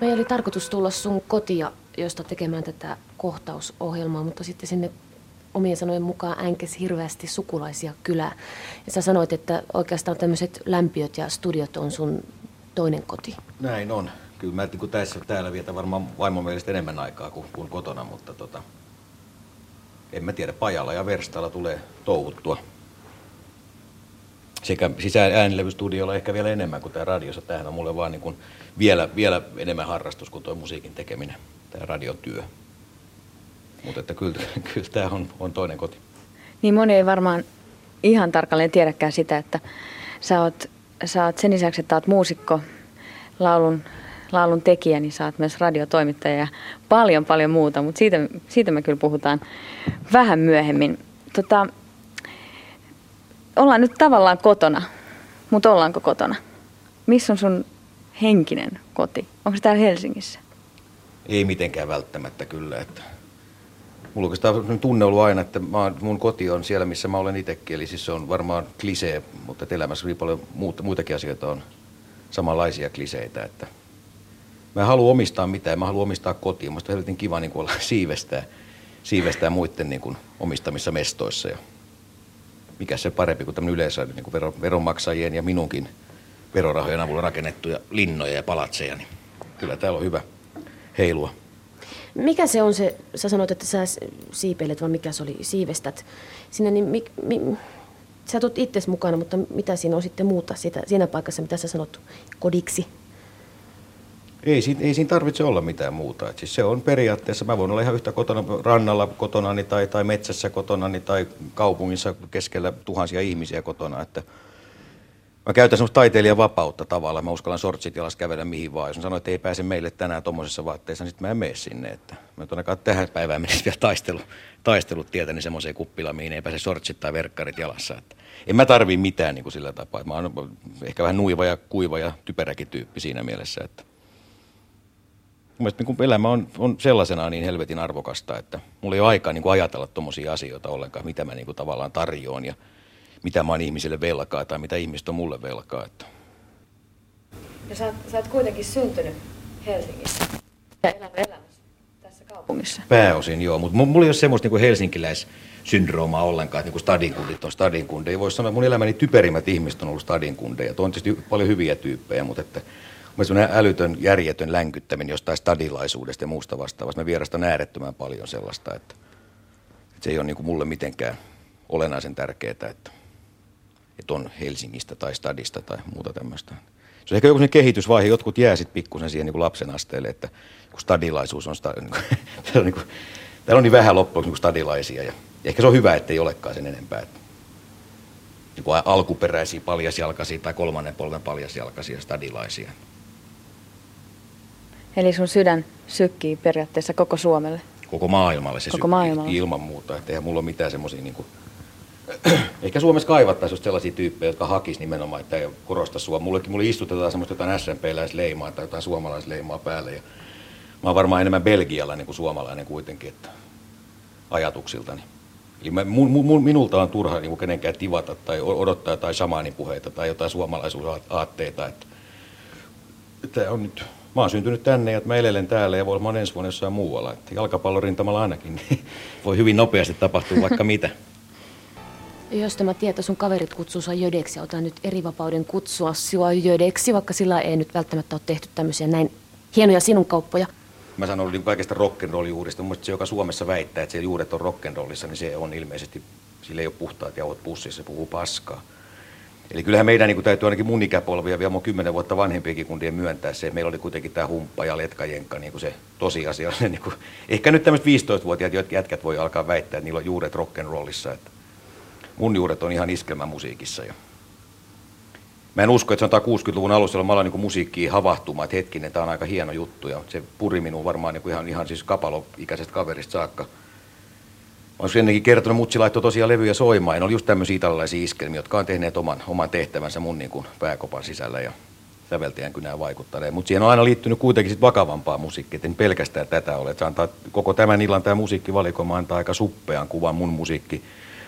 Meillä oli tarkoitus tulla sun kotia, josta tekemään tätä kohtausohjelmaa, mutta sitten sinne omien sanojen mukaan äänkes hirveästi sukulaisia kylää. Ja sä sanoit, että oikeastaan tämmöiset lämpiöt ja studiot on sun toinen koti. Näin on. Kyllä mä niin tässä, täällä vietä varmaan vaimon mielestä enemmän aikaa kuin, kuin kotona, mutta tota, en mä tiedä, Pajalla ja Verstalla tulee touhuttua. Sekä sisään äänilevystudiolla ehkä vielä enemmän kuin tämä radiossa. Tämähän on mulle vaan niin kuin vielä, vielä enemmän harrastus kuin tuo musiikin tekeminen, tämä radiotyö. Mutta että kyllä, kyllä tämä on, on toinen koti. Niin moni ei varmaan ihan tarkalleen tiedäkään sitä, että sä oot, sä oot sen lisäksi, että oot muusikko, laulun, laulun tekijä, niin sä oot myös radiotoimittaja ja paljon paljon muuta, mutta siitä, siitä me kyllä puhutaan vähän myöhemmin. Tota, ollaan nyt tavallaan kotona, mutta ollaanko kotona? Missä on sun henkinen koti? Onko se täällä Helsingissä? Ei mitenkään välttämättä kyllä, että Mulla oikeastaan tunne ollut aina, että mä, mun koti on siellä, missä mä olen itsekin. Eli siis se on varmaan klisee, mutta elämässä hyvin paljon muuta, muitakin asioita on samanlaisia kliseitä. Että mä en halua omistaa mitään, mä haluan omistaa kotiin. Musta on kiva niin olla siivestää, siivestää muiden niin kuin omistamissa mestoissa. Ja mikä se parempi kuin tämmöinen yleensä niin kuin veronmaksajien ja minunkin verorahojen avulla rakennettuja linnoja ja palatseja. Niin kyllä täällä on hyvä heilua. Mikä se on se, sä sanoit, että sä siipeilet, vai mikä se oli, siivestät sinne, niin mi, mi, sä tulet itse mukana, mutta mitä siinä on sitten muuta sitä, siinä paikassa, mitä sä sanot kodiksi? Ei, ei siinä tarvitse olla mitään muuta. Et siis se on periaatteessa, mä voin olla ihan yhtä kotona rannalla kotonani tai, tai metsässä kotonani tai kaupungissa keskellä tuhansia ihmisiä kotona. Että Mä käytän semmoista taiteilijan vapautta tavallaan. Mä uskallan sortsit jalas kävellä mihin vaan. Jos mä sanoin, että ei pääse meille tänään tuommoisessa vaatteessa, niin sitten mä en mene sinne. Että mä nyt ainakaan tähän päivään menisi vielä taistelu, taistelut tietäni semmoiseen kuppilaan, mihin ei pääse sortsit tai verkkarit jalassa. Että en mä tarvii mitään niin kuin sillä tapaa. Mä oon ehkä vähän nuiva ja kuiva ja typeräkin tyyppi siinä mielessä, että Mielestäni niin elämä on, on sellaisenaan niin helvetin arvokasta, että mulla ei ole aikaa niin kuin ajatella tuommoisia asioita ollenkaan, mitä mä niin kuin tavallaan tarjoan ja mitä mä oon ihmisille velkaa tai mitä ihmiset on mulle velkaa. Että. Ja sä sä oot kuitenkin syntynyt Helsingissä ja elänyt elämässä tässä kaupungissa. Pääosin joo, mutta mulla ei ole semmoista niin helsinkiläis syndroomaa ollenkaan, että niin stadinkundit on stadinkundeja. Voisi sanoa, että mun elämäni typerimmät ihmiset on ollut stadinkundeja. Tuo on tietysti paljon hyviä tyyppejä, mutta että Mielestäni älytön, järjetön länkyttäminen jostain stadilaisuudesta ja muusta vastaavasta. Mä vierastan äärettömän paljon sellaista, että, että se ei ole niin kuin mulle mitenkään olennaisen tärkeää. Että että on Helsingistä tai stadista tai muuta tämmöistä. Se on ehkä joku kehitysvaihe, jotkut jää sitten pikkusen siihen niin kuin lapsen asteelle, että kun stadilaisuus on, sta, niin kuin, täällä, on niin kuin, täällä on niin vähän loppujen niin stadilaisia ja ehkä se on hyvä, että ei olekaan sen enempää. Että, niin kuin alkuperäisiä paljasjalkaisia tai kolmannen polven paljasjalkaisia stadilaisia. Eli sun sydän sykkii periaatteessa koko Suomelle? Koko maailmalle se koko maailmalle. ilman muuta. Että eihän mulla ole mitään semmoisia niin kuin, ehkä Suomessa kaivattaisiin just sellaisia tyyppejä, jotka hakis nimenomaan, että ei korosta sua. Mullekin mulle istutetaan semmoista jotain SMP-läisleimaa tai jotain suomalaisleimaa päälle. Ja mä oon varmaan enemmän belgialainen kuin suomalainen kuitenkin, että ajatuksiltani. Eli mä, mun, mun, minulta on turha niin kenenkään tivata tai odottaa jotain shamaanipuheita tai jotain suomalaisuusaatteita. Että, että on nyt, mä oon syntynyt tänne ja mä elelen täällä ja voi olla ensi vuonna jossain muualla. Että jalkapallorintamalla ainakin niin voi hyvin nopeasti tapahtua vaikka mitä. Jos tämä tietää, sun kaverit kutsuu sua jödeksi ja otan nyt eri vapauden kutsua sua jödeksi, vaikka sillä ei nyt välttämättä ole tehty tämmöisiä näin hienoja sinun kauppoja. Mä sanon niin kaikesta rock'n'roll-juurista. Mun se, joka Suomessa väittää, että se juuret on rock'n'rollissa, niin se on ilmeisesti, sillä ei ole puhtaat jauhot pussissa, se puhuu paskaa. Eli kyllähän meidän niin kuin, täytyy ainakin mun ikäpolvia vielä mun kymmenen vuotta vanhempiakin kundien myöntää se, meillä oli kuitenkin tämä humppa ja letkajenkka niin kuin se tosiasia. Niin kuin, ehkä nyt tämmöiset 15-vuotiaat jätkät voi alkaa väittää, että niillä on juuret rock'n'rollissa. Että mun juuret on ihan iskelmämusiikissa. Ja mä en usko, että sanotaan 60-luvun alussa, mä aloin niin musiikkiin havahtumaan, että hetkinen, tämä on aika hieno juttu. Ja se puri minun varmaan niin kuin ihan, ihan siis kapaloikäisestä kaverista saakka. Mä olisin ennenkin kertonut, mutsi laittoi tosiaan levyjä soimaan. Ne oli just tämmöisiä italialaisia iskelmiä, jotka on tehneet oman, oman tehtävänsä mun niin kuin pääkopan sisällä. Ja säveltäjän kynään vaikuttaneen. Mutta siihen on aina liittynyt kuitenkin sit vakavampaa musiikkia, että en pelkästään tätä ole. se antaa, koko tämän illan tämä musiikkivalikoima antaa aika suppean kuvan mun musiikki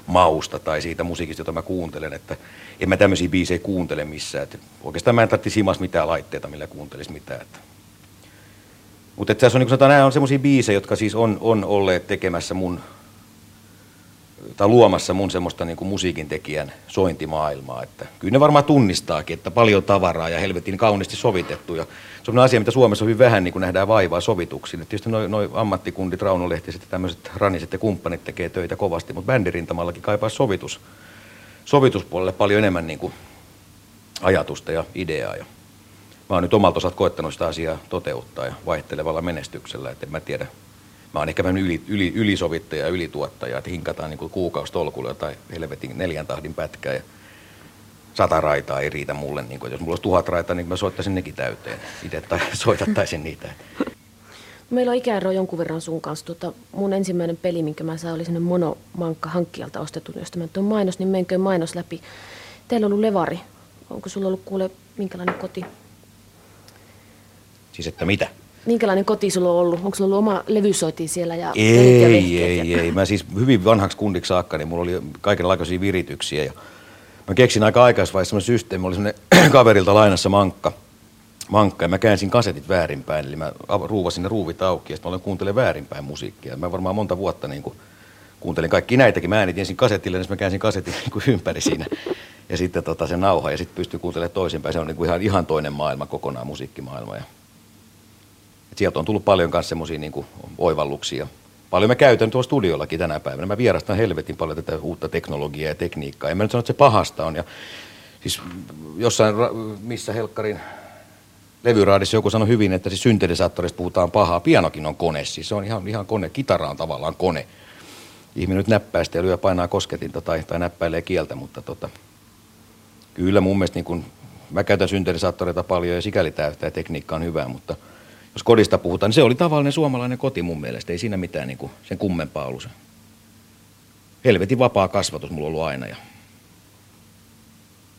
mausta tai siitä musiikista, jota mä kuuntelen, että en mä tämmöisiä biisejä kuuntele missään. Että oikeastaan mä en tarvitse simas mitään laitteita, millä kuuntelisi mitään. Että Mutta tässä on, niin sanotaan, nämä on semmoisia biisejä, jotka siis on, on olleet tekemässä mun, tai luomassa mun semmoista niin kuin musiikin tekijän sointimaailmaa. Että kyllä ne varmaan tunnistaakin, että paljon tavaraa ja helvetin kauniisti sovitettu. Ja se on asia, mitä Suomessa hyvin vähän niin kuin nähdään vaivaa sovituksiin. Tietysti noin noi ammattikundit, Raunolehtiset ja tämmöiset raniset ja kumppanit tekee töitä kovasti, mutta bändirintamallakin kaipaa sovitus, sovituspuolelle paljon enemmän niin kuin ajatusta ja ideaa. Ja mä oon nyt omalta osalta koettanut sitä asiaa toteuttaa ja vaihtelevalla menestyksellä, että en mä tiedä. Mä oon ehkä vähän yli, yli, ylisovittaja ja ylituottaja, että hinkataan niin kuukausitolkulla tai helvetin neljän tahdin pätkää ja sata raitaa ei riitä mulle. Niin kuin, jos mulla olisi tuhat raitaa, niin mä soittaisin nekin täyteen. Itse tai soitattaisin niitä. Meillä on ikäero jonkun verran sun kanssa. Tota, mun ensimmäinen peli, minkä mä sain, oli sinne monomankka hankkijalta ostettu, josta mä tuon mainos, niin menkö mainos läpi. Teillä on ollut levari. Onko sulla ollut kuule minkälainen koti? Siis että mitä? Minkälainen koti sulla on ollut? Onko sulla ollut oma levysoiti siellä? Ja ei, ei, ja... ei. Mä siis hyvin vanhaksi kundiksi saakka, niin mulla oli kaikenlaisia virityksiä. Ja mä keksin aika aikaisvaiheessa semmoinen systeemi, oli semmoinen kaverilta lainassa mankka. Mankka, ja mä käänsin kasetit väärinpäin, eli mä ruuvasin ne ruuvit auki, ja sitten mä olen kuuntelemaan väärinpäin musiikkia. Mä varmaan monta vuotta niin kuin, kuuntelin kaikki näitäkin. Mä äänitin ensin kasetille, niin mä käänsin kasetin niin kuin ympäri siinä. Ja sitten tota, se nauha, ja sitten pystyi kuuntelemaan toisinpäin. Se on niin kuin ihan, ihan toinen maailma kokonaan, musiikkimaailma. Ja et sieltä on tullut paljon myös semmoisia niin oivalluksia. Paljon mä käytän tuolla studiollakin tänä päivänä. Mä vierastan helvetin paljon tätä uutta teknologiaa ja tekniikkaa. En mä nyt sano, että se pahasta on. Ja siis jossain, missä Helkkarin levyraadissa joku sanoi hyvin, että siis syntetisaattorista puhutaan pahaa. Pianokin on kone, siis se on ihan, ihan kone. Kitara on tavallaan kone. Ihminen nyt näppää sitä ja lyö painaa kosketinta tai, tai näppäilee kieltä, mutta tota, kyllä mun mielestä niin kun, mä käytän syntetisaattoreita paljon ja sikäli tämä tekniikka on hyvää, mutta – jos kodista puhutaan, niin se oli tavallinen suomalainen koti mun mielestä. Ei siinä mitään niin kuin sen kummempaa ollut. Helvetin vapaa kasvatus mulla on ollut aina. Ja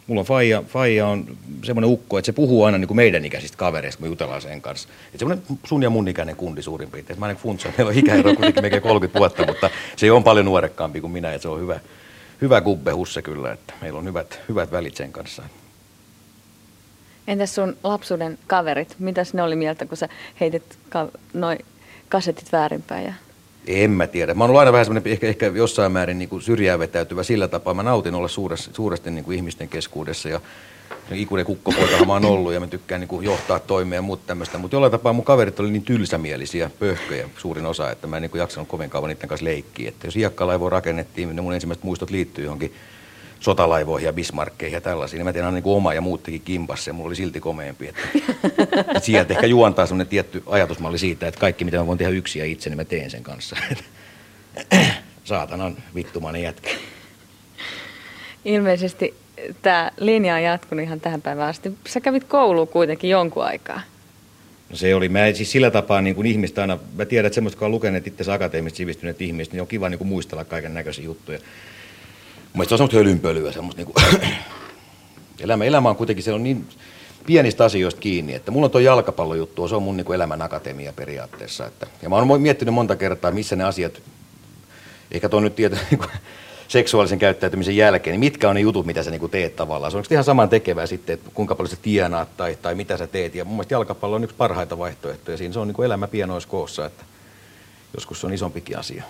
mulla on faija, faija on semmoinen ukko, että se puhuu aina niin kuin meidän ikäisistä kavereista, kun me jutellaan sen kanssa. Että semmoinen sun ja mun ikäinen kundi suurin piirtein. Mä en funtsa, meillä on ikäero kuitenkin melkein 30 vuotta, mutta se on paljon nuorekkaampi kuin minä, että se on hyvä, hyvä kubbehusse kyllä, että meillä on hyvät, hyvät välit sen kanssa. Entäs sun lapsuuden kaverit, mitäs ne oli mieltä, kun sä heitit ka- noin kasetit väärinpäin? Ja... En mä tiedä. Mä oon ollut aina vähän semmoinen ehkä, ehkä jossain määrin niin syrjään vetäytyvä sillä tapaa. Mä nautin olla suuresti, suuresti niin kuin ihmisten keskuudessa ja ikuinen kukkopoika mä oon ollut ja mä tykkään niin kuin johtaa toimeen ja muuta tämmöistä. Mutta jollain tapaa mun kaverit oli niin tylsämielisiä pöhköjä suurin osa, että mä en niin kuin jaksanut kovin kauan niiden kanssa leikkiä. Että jos hiekkalaivo rakennettiin, niin mun ensimmäiset muistot liittyy johonkin sotalaivoihin ja bismarkkeihin ja tällaisiin. Niin mä tein aina niin kuin oma ja muut teki kimpassa ja mulla oli silti komeampi. Että, että sieltä ehkä juontaa semmoinen tietty ajatusmalli siitä, että kaikki mitä mä voin tehdä yksin ja itse, niin mä teen sen kanssa. Saatana on vittumainen jätkä. Ilmeisesti tämä linja on jatkunut ihan tähän päivään asti. Sä kävit kouluun kuitenkin jonkun aikaa. No se oli, mä siis sillä tapaa niin kuin ihmistä aina, mä tiedän, että semmoista, kun on lukeneet itse akateemisesti sivistyneet ihmiset, niin on kiva niin kuin muistella kaiken näköisiä juttuja. Mun se on semmoista hölynpölyä, semmoista niin kuin elämä, elämä on kuitenkin, se on niin pienistä asioista kiinni, että mulla on tuo jalkapallojuttu, se on mun niin kuin elämän akatemia periaatteessa. Että, ja mä oon miettinyt monta kertaa, missä ne asiat, ehkä tuo nyt tietää niin seksuaalisen käyttäytymisen jälkeen, niin mitkä on ne jutut, mitä sä niin kuin teet tavallaan. Se on ihan saman tekevää sitten, että kuinka paljon sä tienaat tai, tai mitä sä teet. Ja mun mielestä jalkapallo on yksi parhaita vaihtoehtoja. Siinä se on niin kuin elämä pienoiskoossa, että joskus se on isompikin asia.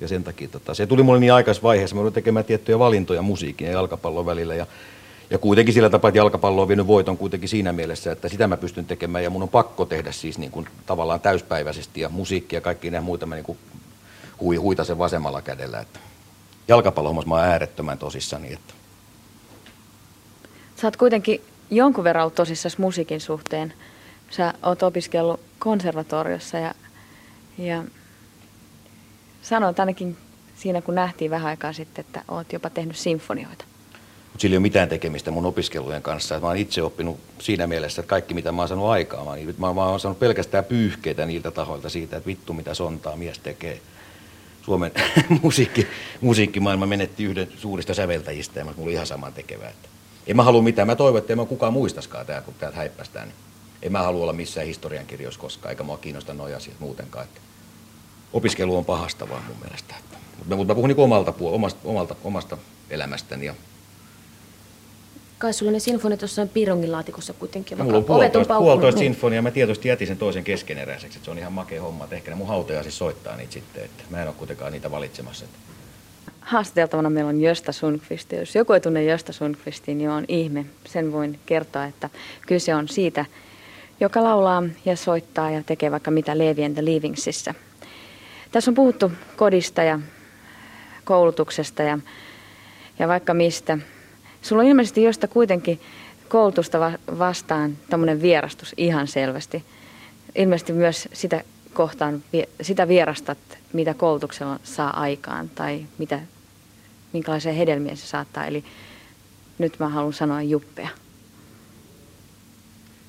Ja sen takia tota, se tuli mulle niin aikaisessa vaiheessa, mä tekemään tiettyjä valintoja musiikin ja jalkapallon välillä. Ja, ja kuitenkin sillä tapaa, että jalkapallo on vienyt voiton kuitenkin siinä mielessä, että sitä mä pystyn tekemään ja mun on pakko tehdä siis niin kuin tavallaan täyspäiväisesti ja musiikki ja kaikki nämä muita mä niin kuin hui, huita sen vasemmalla kädellä. Että jalkapallohommassa mä oon äärettömän tosissani. Että. Sä oot kuitenkin jonkun verran ollut tosissaan musiikin suhteen. Sä oot opiskellut konservatoriossa ja, ja sanoit ainakin siinä, kun nähtiin vähän aikaa sitten, että olet jopa tehnyt sinfonioita. Mutta sillä ei ole mitään tekemistä mun opiskelujen kanssa. Mä oon itse oppinut siinä mielessä, että kaikki mitä mä oon saanut aikaa, mä, mä, mä oon saanut pelkästään pyyhkeitä niiltä tahoilta siitä, että vittu mitä sontaa mies tekee. Suomen musiikki, musiikkimaailma menetti yhden suurista säveltäjistä ja mulla oli ihan saman tekevää. Että en mä halua mitään. Mä toivon, että en mä kukaan muistaskaan tää, kun täältä häippästään. Niin en mä halua olla missään historiankirjoissa koskaan, eikä mua kiinnosta noja asiat muutenkaan. Että opiskelu on pahasta vaan mun mielestä. Mutta mä puhun niin omalta, omasta, omalta, omasta elämästäni. Ja Kai sulla ne sinfoniat jossain piirongin laatikossa kuitenkin. Mulla on puolitoista, puolitoista niin. sinfoniaa. Mä tietysti jätin sen toisen keskeneräiseksi. Että se on ihan makea homma. Että ehkä ne mun hautaja siis soittaa niitä sitten. Että mä en ole kuitenkaan niitä valitsemassa. Että... Haastateltavana meillä on Josta Sundqvist. Jos joku ei tunne Josta Sundqvistia, niin on ihme. Sen voin kertoa, että kyse on siitä, joka laulaa ja soittaa ja tekee vaikka mitä Levi and the Leavingsissä. Tässä on puhuttu kodista ja koulutuksesta ja, ja vaikka mistä. Sulla on ilmeisesti josta kuitenkin koulutusta vastaan tämmöinen vierastus ihan selvästi. Ilmeisesti myös sitä kohtaan, sitä vierastat, mitä koulutuksella saa aikaan tai mitä, minkälaisia hedelmiä se saattaa. Eli nyt mä haluan sanoa juppeja.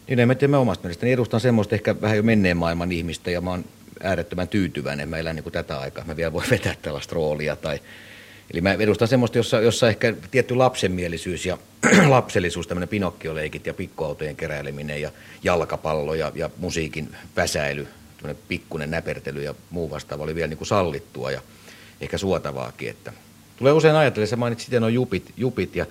Niin, en mä tiedä, mä omasta mielestäni edustan semmoista ehkä vähän jo menneen maailman ihmistä ja mä oon äärettömän tyytyväinen. Mä elän niin kuin tätä aikaa. Mä vielä voi vetää tällaista roolia. Tai... Eli mä edustan semmoista, jossa, jossa ehkä tietty lapsenmielisyys ja lapsellisuus, tämmöinen pinokkioleikit ja pikkuautojen keräileminen ja jalkapallo ja, ja musiikin väsäily, tämmöinen pikkunen näpertely ja muu vastaava oli vielä niin kuin sallittua ja ehkä suotavaakin. Että tulee usein ajatella, että mainitsit sitten on jupit, jupit ja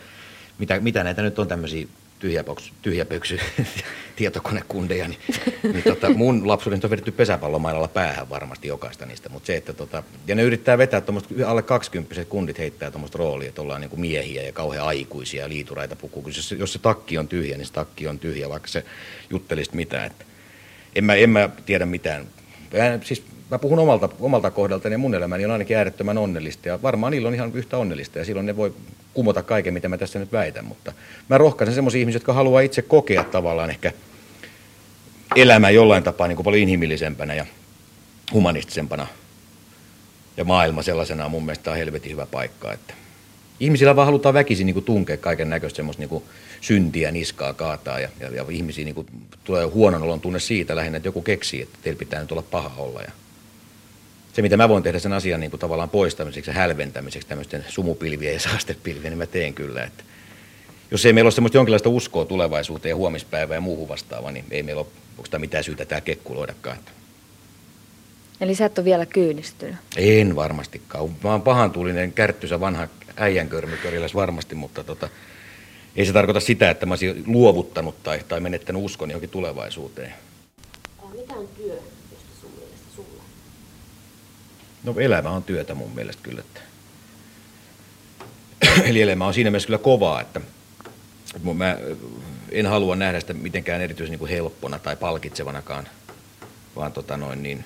mitä, mitä näitä nyt on tämmöisiä tyhjäpöksy, tyhjäpöksy tietokonekundeja, niin, niin tota, mun lapsuuden on vedetty pesäpallomailalla päähän varmasti jokaista niistä, mutta se, että tota, ja ne yrittää vetää tuommoista, alle 20 kundit heittää tuommoista roolia, että ollaan niin kuin miehiä ja kauhean aikuisia liituraita pukuu, jos se, jos se takki on tyhjä, niin se takki on tyhjä, vaikka se juttelisi mitään, että en mä, en mä tiedä mitään, siis mä puhun omalta, omalta kohdalta, ja mun elämäni on ainakin äärettömän onnellista ja varmaan niillä on ihan yhtä onnellista ja silloin ne voi kumota kaiken, mitä mä tässä nyt väitän, mutta mä rohkaisen semmoisia ihmisiä, jotka haluaa itse kokea tavallaan ehkä elämää jollain tapaa niin kuin paljon inhimillisempänä ja humanistisempana. Ja maailma sellaisena on mun mielestä on helvetin hyvä paikka. Että ihmisillä vaan halutaan väkisin niin kuin tunkea kaiken näköistä semmoista niin syntiä niskaa kaataa ja, ja, ja ihmisiä niin kuin tulee huonon olon tunne siitä lähinnä, että joku keksii, että teillä pitää nyt olla paha olla. Ja se, mitä mä voin tehdä sen asian niin kuin tavallaan poistamiseksi ja hälventämiseksi tämmöisten sumupilvien ja saastepilvien, niin mä teen kyllä. Että jos ei meillä ole semmoista jonkinlaista uskoa tulevaisuuteen ja huomispäivään ja muuhun vastaavaan, niin ei meillä ole mitään syytä tää kekkuloidakaan. Eli sä et ole vielä kyynistynyt? En varmastikaan. Mä oon pahantulinen kärttysä vanha äijänkörmyköriläs varmasti, mutta tota, ei se tarkoita sitä, että mä olisin luovuttanut tai, tai menettänyt uskon johonkin tulevaisuuteen. Mitä on työ, sun mielestä sulla? No elämä on työtä mun mielestä kyllä. Että. Eli elämä on siinä mielessä kyllä kovaa, että, mä en halua nähdä sitä mitenkään erityisen niin helppona tai palkitsevanakaan, vaan tota noin niin,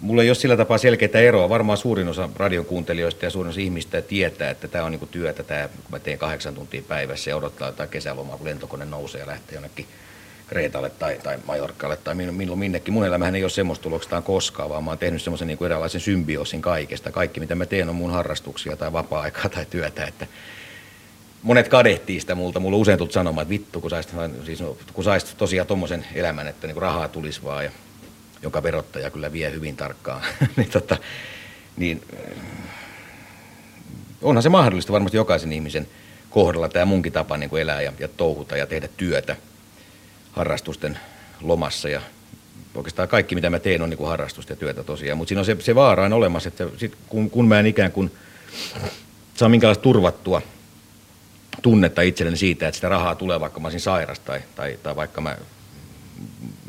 Mulla ei ole sillä tapaa selkeää eroa. Varmaan suurin osa radion kuuntelijoista ja suurin osa ihmistä tietää, että tämä on niinku työtä, tämä, kun mä teen kahdeksan tuntia päivässä ja odottaa jotain kesälomaa, kun lentokone nousee ja lähtee jonnekin Kreetalle tai, tai Majorkalle tai milloin minnekin. Mun elämähän ei ole semmoista tulokstaan koskaan, vaan mä oon tehnyt semmoisen niin eräänlaisen symbioosin kaikesta. Kaikki, mitä mä teen, on mun harrastuksia tai vapaa-aikaa tai työtä. Että monet kadehtii sitä multa. Mulla usein tullut sanomaan, että vittu, kun saisit, siis, kun saisit tosiaan tommosen elämän, että niin rahaa tulisi vaan. Ja joka verottaja kyllä vie hyvin tarkkaan, niin, tota, niin onhan se mahdollista varmasti jokaisen ihmisen kohdalla tämä munkin tapa niin kuin elää ja, ja touhuta ja tehdä työtä harrastusten lomassa ja oikeastaan kaikki mitä mä teen on niin kuin harrastusta ja työtä tosiaan, mutta siinä on se, se vaara on olemassa, että sit kun, kun mä en ikään kuin saa minkälaista turvattua tunnetta itselleni siitä, että sitä rahaa tulee vaikka mä olisin sairas tai, tai, tai vaikka mä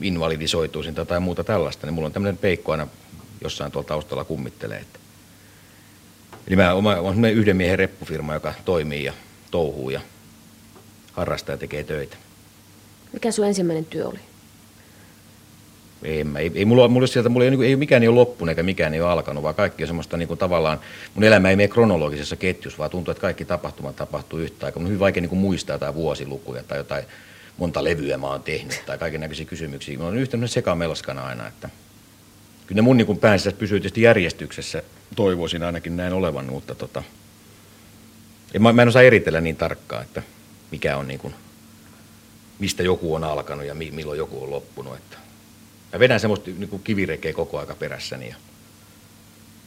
invalidisoituisin tai jotain muuta tällaista, niin mulla on tämmöinen peikko aina jossain tuolla taustalla kummittelee. Että. Eli mä olen yhden miehen reppufirma, joka toimii ja touhuu ja harrastaa ja tekee töitä. Mikä sun ensimmäinen työ oli? Ei, ei, ei, mulla, mulla, sieltä, mulla ei, ei, mikään ei ole loppunut eikä mikään ei ole alkanut, vaan kaikki on semmoista niin kuin tavallaan, mun elämä ei mene kronologisessa ketjussa, vaan tuntuu, että kaikki tapahtumat tapahtuu yhtä aikaa. Mun on hyvin vaikea niin kuin muistaa jotain vuosilukuja tai jotain monta levyä mä oon tehnyt tai kaiken näköisiä kysymyksiä. Mä oon yhtä sekamelskana aina, että kyllä ne mun niin päänsä pysyy tietysti järjestyksessä, toivoisin ainakin näin olevan, mutta tota, en, mä, mä en osaa eritellä niin tarkkaan, että mikä on niin kuin, mistä joku on alkanut ja mi, milloin joku on loppunut. Että mä vedän semmoista niin kivirekeä koko aika perässäni ja,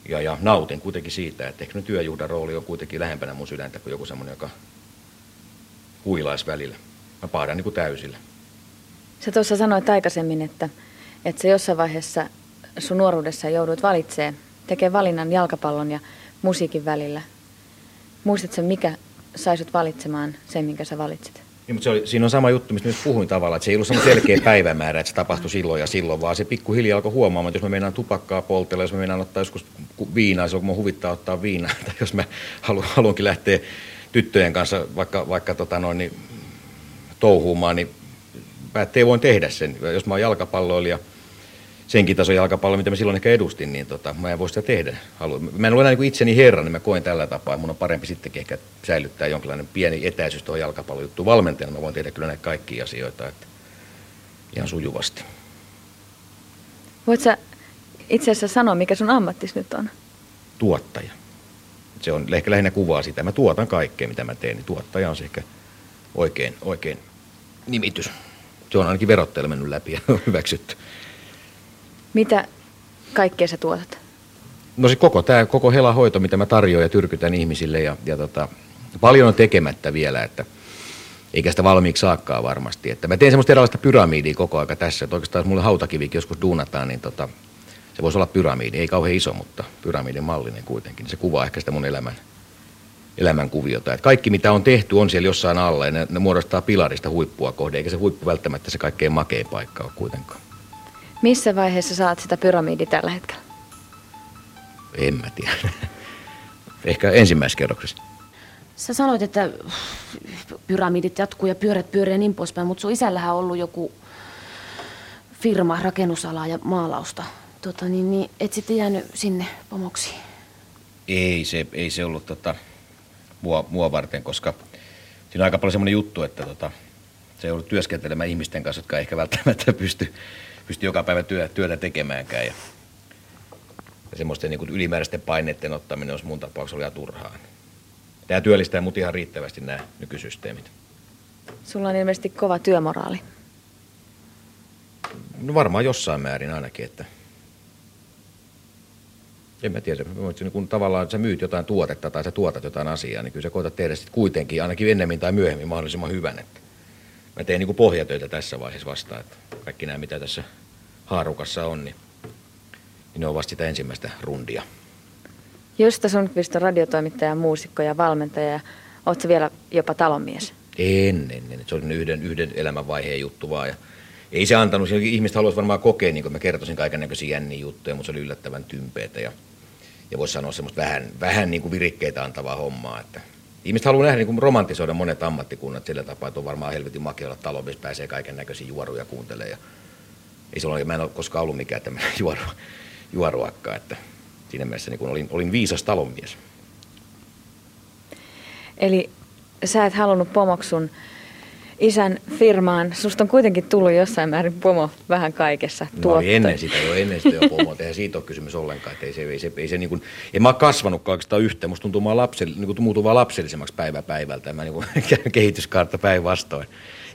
ja, ja nautin kuitenkin siitä, että ehkä työjuhdan rooli on kuitenkin lähempänä mun sydäntä kuin joku semmoinen, joka huilaisi välillä mä paadan niin täysillä. Sä tuossa sanoit aikaisemmin, että, että sä jossain vaiheessa sun nuoruudessa joudut valitsemaan, tekee valinnan jalkapallon ja musiikin välillä. Muistatko mikä saisut valitsemaan sen, minkä sä valitsit? Niin, mutta se oli, siinä on sama juttu, mistä myös puhuin tavallaan, että se ei ollut selkeä päivämäärä, että se tapahtui silloin ja silloin, vaan se pikkuhiljaa alkoi huomaamaan, että jos me mennään tupakkaa poltella, jos me mennään ottaa joskus viinaa, silloin kun huvittaa ottaa viinaa, tai jos mä haluan, haluankin lähteä tyttöjen kanssa vaikka, vaikka tota noin, niin, touhuumaan, niin päättää voin tehdä sen. Jos mä oon jalkapalloilija, senkin tason jalkapallo, mitä mä silloin ehkä edustin, niin tota, mä en voi sitä tehdä. Haluan. Mä en ole enää niin itseni herra, niin mä koen tällä tapaa. Mun on parempi sittenkin ehkä säilyttää jonkinlainen pieni etäisyys tuohon jalkapallojuttuun valmentajana. Mä voin tehdä kyllä näitä kaikkia asioita että ihan sujuvasti. Voit sä itse asiassa sanoa, mikä sun ammattis nyt on? Tuottaja. Se on ehkä lähinnä kuvaa sitä. Mä tuotan kaikkea, mitä mä teen, niin tuottaja on se ehkä oikein, oikein nimitys. Se on ainakin verottajalla mennyt läpi ja hyväksytty. Mitä kaikkea sä tuotat? No se koko, tämä koko helahoito, mitä mä tarjoan ja tyrkytän ihmisille ja, ja tota, paljon on tekemättä vielä, että eikä sitä valmiiksi saakkaa varmasti. Että mä teen semmoista erilaista pyramidia koko aika tässä, että oikeastaan jos mulle hautakivikin joskus duunataan, niin tota, se voisi olla pyramidi, ei kauhean iso, mutta pyramidin mallinen kuitenkin. Se kuvaa ehkä sitä mun elämän, elämän kuviota. Että kaikki mitä on tehty on siellä jossain alla ja ne, ne muodostaa pilarista huippua kohde, eikä se huippu välttämättä se kaikkein makein paikka ole kuitenkaan. Missä vaiheessa saat sitä pyramidia tällä hetkellä? En mä tiedä. Ehkä ensimmäisessä kerroksessa. Sä sanoit, että pyramidit jatkuu ja pyörät pyörii ja niin poispäin, mutta sun isällähän on ollut joku firma, rakennusalaa ja maalausta. Tota, niin, niin, et sitten jäänyt sinne pomoksi? Ei se, ei se ollut tota, mua, mua varten, koska siinä on aika paljon semmoinen juttu, että tota, se ei ollut työskentelemään ihmisten kanssa, jotka ei ehkä välttämättä pysty pysty joka päivä työ, työtä tekemäänkään. Ja, ja semmoisten niin ylimääräisten paineiden ottaminen olisi mun tapauksessa oli ihan turhaa. Tämä työllistää mut ihan riittävästi nämä nykysysteemit. Sulla on ilmeisesti kova työmoraali. No varmaan jossain määrin ainakin, että en mä tiedä, niin kun tavallaan sä myyt jotain tuotetta tai sä tuotat jotain asiaa, niin kyllä sä koetat tehdä sitten kuitenkin ainakin ennemmin tai myöhemmin mahdollisimman hyvän. Että mä teen niin pohjatöitä tässä vaiheessa vastaan, että kaikki nämä mitä tässä haarukassa on, niin, niin ne on vasta sitä ensimmäistä rundia. Josta Sundqvist on radiotoimittaja, muusikko ja valmentaja. Oletko vielä jopa talonmies? En, en, en. Se oli yhden, yhden elämänvaiheen juttu vaan. Ja ei se antanut, ihmiset haluaisi varmaan kokea, niin kuin mä kertoisin kaiken näköisiä jänniä juttuja, mutta se oli yllättävän tympeitä ja, ja voisi sanoa semmoista vähän, vähän niin kuin virikkeitä antavaa hommaa. Että ihmiset haluaa nähdä niin romantisoida monet ammattikunnat sillä tapaa, että on varmaan helvetin makea olla taloudessa, pääsee kaiken näköisiä juoruja kuuntelemaan. Ja ei ole, mä en ole koskaan ollut mikään tämmöinen juoru, juoruakka, että siinä mielessä niin olin, olin viisas talonmies. Eli sä et halunnut pomoksun isän firmaan. Susta on kuitenkin tullut jossain määrin pomo vähän kaikessa. No oli ennen sitä jo, ennen sitä jo pomo. Eihän siitä ole kysymys ollenkaan. Että ei se, ei se, ei se niin kuin, en mä ole kasvanut oikeastaan yhtä. Musta tuntuu, mä lapsell, niin kuin, muuttuu vaan lapsellisemmaksi päivä päivältä. Mä niin kuin, kehityskaarta päinvastoin.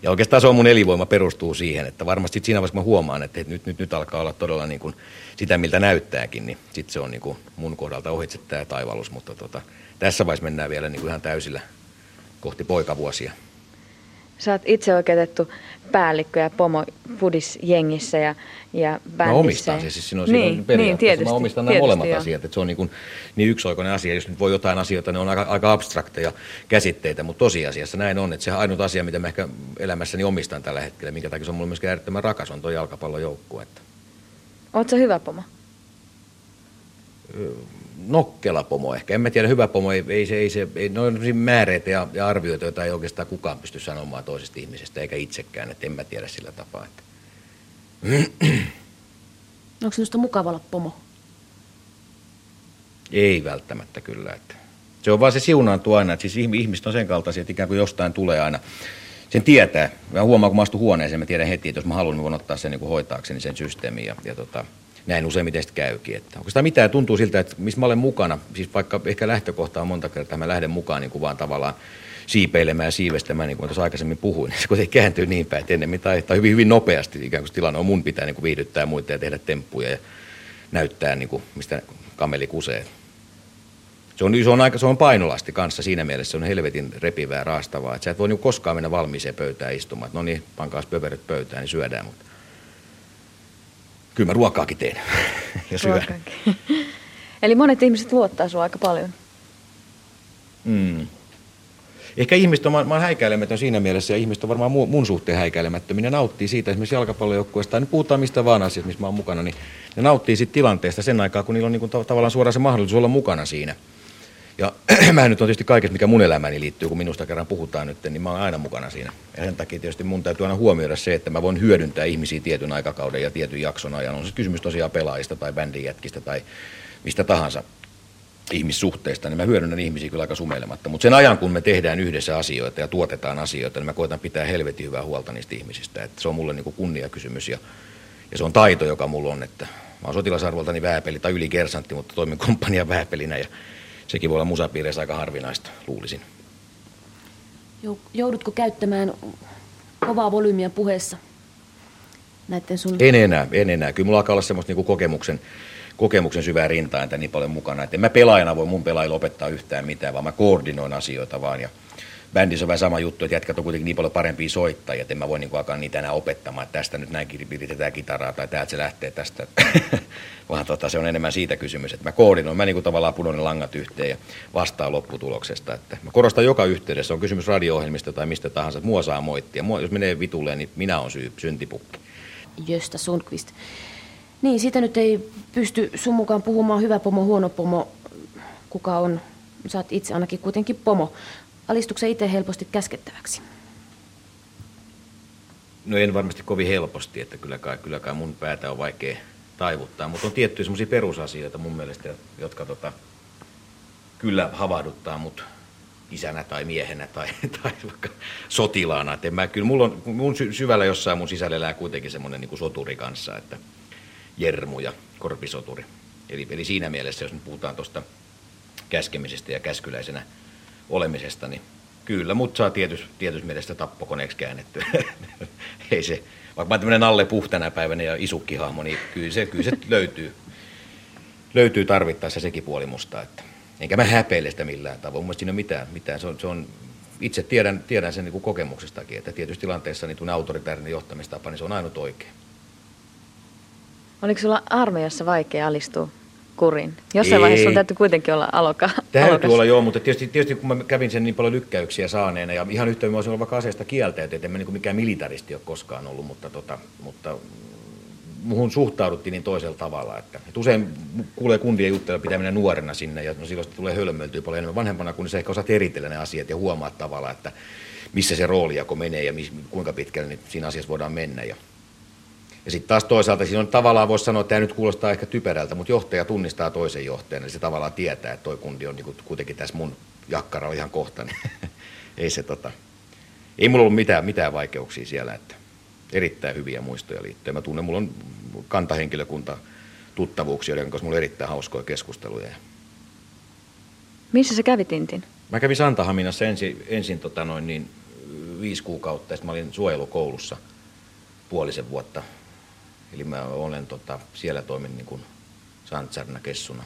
Ja oikeastaan se on mun elinvoima perustuu siihen, että varmasti siinä vaiheessa mä huomaan, että nyt, nyt, nyt alkaa olla todella niin kuin sitä, miltä näyttääkin, niin sitten se on niin kuin mun kohdalta ohitse tämä taivallus, mutta tota, tässä vaiheessa mennään vielä niin kuin ihan täysillä kohti poikavuosia. Sä oot itse oikeutettu päällikkö ja pomo jengissä ja, ja bändissä. Mä omistan se, siis siinä on, niin, niin, tietysti, mä omistan nämä molemmat jo. asiat, että se on niin, kuin, niin yksioikoinen asia, jos nyt voi jotain asioita, ne on aika, aika abstrakteja käsitteitä, mutta tosiasiassa näin on, että se ainut asia, mitä mä ehkä elämässäni omistan tällä hetkellä, minkä takia se on mulle myöskin äärettömän rakas, on tuo jalkapallojoukkue. Että... Oletko hyvä pomo? Nokkela pomo ehkä. En mä tiedä, hyvä pomo, ei, ei se, ei se, ei, ne on määreitä ja, ja arvioita, joita ei oikeastaan kukaan pysty sanomaan toisesta ihmisestä, eikä itsekään, että en mä tiedä sillä tapaa. Että. Onko sinusta mukava olla pomo? Ei välttämättä kyllä. Että. Se on vaan se siunaantu aina, että siis ihmiset on sen kaltaisia, että ikään kuin jostain tulee aina. Sen tietää. Mä huomaan, kun mä astun huoneeseen, mä tiedän heti, että jos mä haluan, niin voin ottaa sen niin kuin hoitaakseni sen systeemin. Ja, ja tota, näin useimmiten sitten käykin. Että sitä mitään tuntuu siltä, että missä mä olen mukana, siis vaikka ehkä lähtökohta on monta kertaa, mä lähden mukaan niin kuin vaan tavallaan siipeilemään ja siivestämään, niin kuin tuossa aikaisemmin puhuin, niin se kuitenkin kääntyy niin päin, että ennemmin tai, tai hyvin, hyvin nopeasti ikään kuin tilanne on, mun pitää niin kuin viihdyttää muita ja tehdä temppuja ja näyttää, niin kuin, mistä kameli kusee. Se on, se on, aika, se on painolasti kanssa siinä mielessä, se on helvetin repivää raastavaa, että sä et voi niin koskaan mennä valmiiseen pöytään istumaan, no niin, pankaas pöveröt pöytään, niin syödään, mutta kyllä mä ruokaakin teen ja syön. Eli monet ihmiset luottaa sinua aika paljon. Mm. ehkä ihmiset on, mä, mä oon häikäilemätön siinä mielessä ja ihmiset on varmaan mun, mun suhteen häikäilemättömiä. Ne nauttii siitä esimerkiksi jalkapallojoukkueesta, nyt puhutaan mistä vaan asiasta, missä mä oon mukana, niin ne nauttii siitä tilanteesta sen aikaa, kun niillä on niin kuin, tavallaan suoraan se mahdollisuus olla mukana siinä. Ja mä nyt on tietysti kaikessa, mikä mun elämäni liittyy, kun minusta kerran puhutaan nyt, niin mä oon aina mukana siinä. Ja sen takia tietysti mun täytyy aina huomioida se, että mä voin hyödyntää ihmisiä tietyn aikakauden ja tietyn jakson ajan. On se kysymys tosiaan pelaajista tai bändin tai mistä tahansa ihmissuhteista, niin mä hyödynnän ihmisiä kyllä aika sumeilematta. Mutta sen ajan, kun me tehdään yhdessä asioita ja tuotetaan asioita, niin mä koitan pitää helvetin hyvää huolta niistä ihmisistä. Että se on mulle niin kunniakysymys ja, ja se on taito, joka mulla on, että mä oon sotilasarvoltani vääpeli tai ylikersantti, mutta toimin komppanian vääpelinä ja sekin voi olla musapiireissä aika harvinaista, luulisin. Joudutko käyttämään kovaa volyymiä puheessa? Näiden sun... En enää, en enää. Kyllä mulla alkaa olla semmoista niin kokemuksen, kokemuksen syvää rintainta niin paljon mukana, että en mä pelaajana voi mun pelaajille opettaa yhtään mitään, vaan mä koordinoin asioita vaan ja bändissä on vähän sama juttu, että jätkät on kuitenkin niin paljon parempia soittajia, että en mä voi niin alkaa niitä enää opettamaan, että tästä nyt näin viritetään kitaraa tai täältä se lähtee tästä. Vaan tota, se on enemmän siitä kysymys, että mä koordinoin, mä niin kuin tavallaan punoin langat yhteen ja vastaan lopputuloksesta. Että mä korostan joka yhteydessä, on kysymys radio-ohjelmista tai mistä tahansa, että mua saa moittia. Mua, jos menee vitulleen, niin minä olen syy, syntipukki. Jöstä Sundqvist. Niin, siitä nyt ei pysty sun mukaan puhumaan hyvä pomo, huono pomo, kuka on. Sä oot itse ainakin kuitenkin pomo. Alistuksen itse helposti käskettäväksi? No en varmasti kovin helposti, että kyllä kai, kyllä kai mun päätä on vaikea taivuttaa, mutta on tiettyjä semmoisia perusasioita mun mielestä, jotka tota, kyllä havahduttaa mut isänä tai miehenä tai, tai vaikka sotilaana. Että mä, kyllä mulla on, mun syvällä jossain mun sisällä elää kuitenkin semmoinen niin soturi kanssa, että jermu ja korpisoturi. Eli, eli siinä mielessä, jos nyt puhutaan tuosta käskemisestä ja käskyläisenä olemisesta, niin kyllä, mutta saa tietys, tietys mielessä tappokoneeksi käännetty. Ei se, vaikka mä tämmöinen Nalle Puh tänä päivänä ja isukkihahmo, niin kyllä se, kyllä se löytyy, löytyy tarvittaessa sekin puoli musta. Että, enkä mä häpeile sitä millään tavoin. Mun siinä ei ole mitään. mitään. Se on, se on, itse tiedän, tiedän sen niin kuin kokemuksestakin, että tietysti tilanteessa niin autoritäärinen johtamistapa, niin se on ainut oikein. Oliko sulla armeijassa vaikea alistua kurin? Jossain Ei. vaiheessa on täytyy kuitenkin olla aloka. Täytyy alokas. olla joo, mutta tietysti, tietysti kun mä kävin sen niin paljon lykkäyksiä saaneena ja ihan yhtä mä olisin ollut vaikka aseesta kieltäytyä, että en mä niin mikään militaristi ole koskaan ollut, mutta, tota, mutta muhun suhtauduttiin niin toisella tavalla. Että, että usein kuulee kundien juttuja, pitää mennä nuorena sinne ja no silloin tulee hölmöiltyä paljon enemmän vanhempana, kun sä ehkä osaat eritellä ne asiat ja huomaa tavalla, että missä se roolijako menee ja mis, kuinka pitkälle niin siinä asiassa voidaan mennä. Ja ja sitten taas toisaalta siinä on tavallaan voisi sanoa, että tämä nyt kuulostaa ehkä typerältä, mutta johtaja tunnistaa toisen johtajan, eli se tavallaan tietää, että toi kundi on niin kuitenkin tässä mun jakkaralla ihan kohta, niin ei se tota, ei mulla ollut mitään, mitään vaikeuksia siellä, että erittäin hyviä muistoja liittyen. Mä tunnen, mulla on kantahenkilökunta tuttavuuksia, joiden kanssa mulla on erittäin hauskoja keskusteluja. Missä sä kävit Intin? Mä kävin Santahaminassa ensin, ensin tota noin niin, viisi kuukautta, ja sitten mä olin suojelukoulussa puolisen vuotta Eli mä olen tota, siellä toimin niin kuin Santsarna kessuna.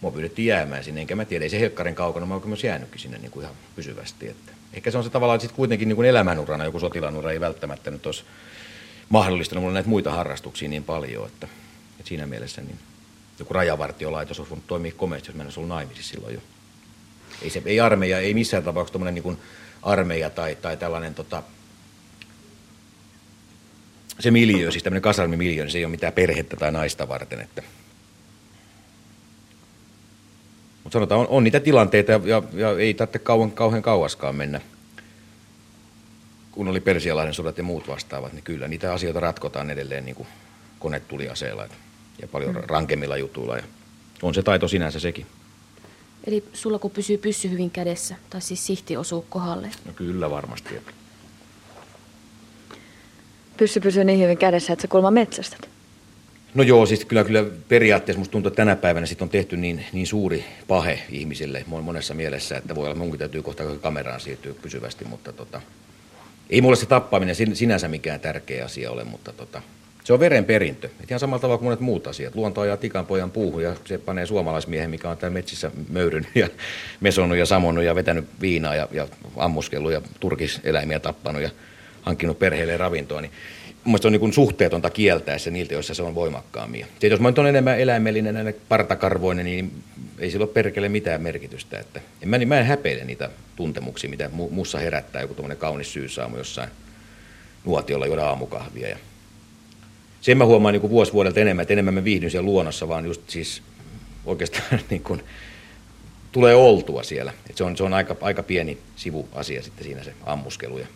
Mua pyydettiin jäämään sinne, enkä mä tiedä, ei se Hekkarin kaukana, mä oon myös jäänytkin sinne niin kuin ihan pysyvästi. Että ehkä se on se tavallaan sitten kuitenkin niin kuin elämänurana, joku sotilanura ei välttämättä nyt olisi mahdollistanut mulle näitä muita harrastuksia niin paljon, että, että siinä mielessä niin joku rajavartiolaitos olisi voinut toimia komeasti, jos mä en olisi ollut naimisissa silloin jo. Ei, se, ei armeija, ei missään tapauksessa niin armeija tai, tai tällainen tota, se miljö, siis tämmöinen kasarmimiljö, niin se ei ole mitään perhettä tai naista varten. Että. Mutta sanotaan, on, on niitä tilanteita ja, ja, ja ei tarvitse kauan, kauhean kauaskaan mennä. Kun oli Persialahden sodat ja muut vastaavat, niin kyllä niitä asioita ratkotaan edelleen niin kuin konetuliaseella ja paljon mm. rankemmilla jutuilla. Ja on se taito sinänsä sekin. Eli sulla kun pysyy pyssy hyvin kädessä, tai siis sihti osuu kohdalle? No kyllä varmasti. Pyssy pysyy niin hyvin kädessä, että sä kulma metsästät. No joo, siis kyllä, kyllä periaatteessa musta tuntuu, että tänä päivänä sit on tehty niin, niin suuri pahe ihmisille monessa mielessä, että voi olla, munkin täytyy kohta kameraan siirtyä pysyvästi, mutta tota, ei mulle se tappaminen sinänsä mikään tärkeä asia ole, mutta tota, se on verenperintö. Et ihan samalla tavalla kuin monet muut asiat. Luonto ajaa tikanpojan puuhun ja se panee suomalaismiehen, mikä on täällä metsissä möyryn ja mesonut ja samonnut ja vetänyt viinaa ja, ja ammuskellut ja turkiseläimiä tappanut ja hankkinut perheelle ravintoa, niin se on niin suhteetonta kieltää se niiltä, joissa se on voimakkaammin. Sitten jos mä nyt on enemmän eläimellinen, partakarvoinen, niin ei sillä ole perkele mitään merkitystä. Että en mä, niin mä en häpeile niitä tuntemuksia, mitä mussa herättää joku tuommoinen kaunis syysaamu jossain nuotiolla juoda aamukahvia. Ja sen mä huomaan niin vuosi vuodelta enemmän, että enemmän mä viihdyn siellä luonnossa, vaan just siis oikeastaan niin kuin, tulee oltua siellä. Et se on, se on aika, aika pieni sivuasia sitten siinä se ammuskelu. Ja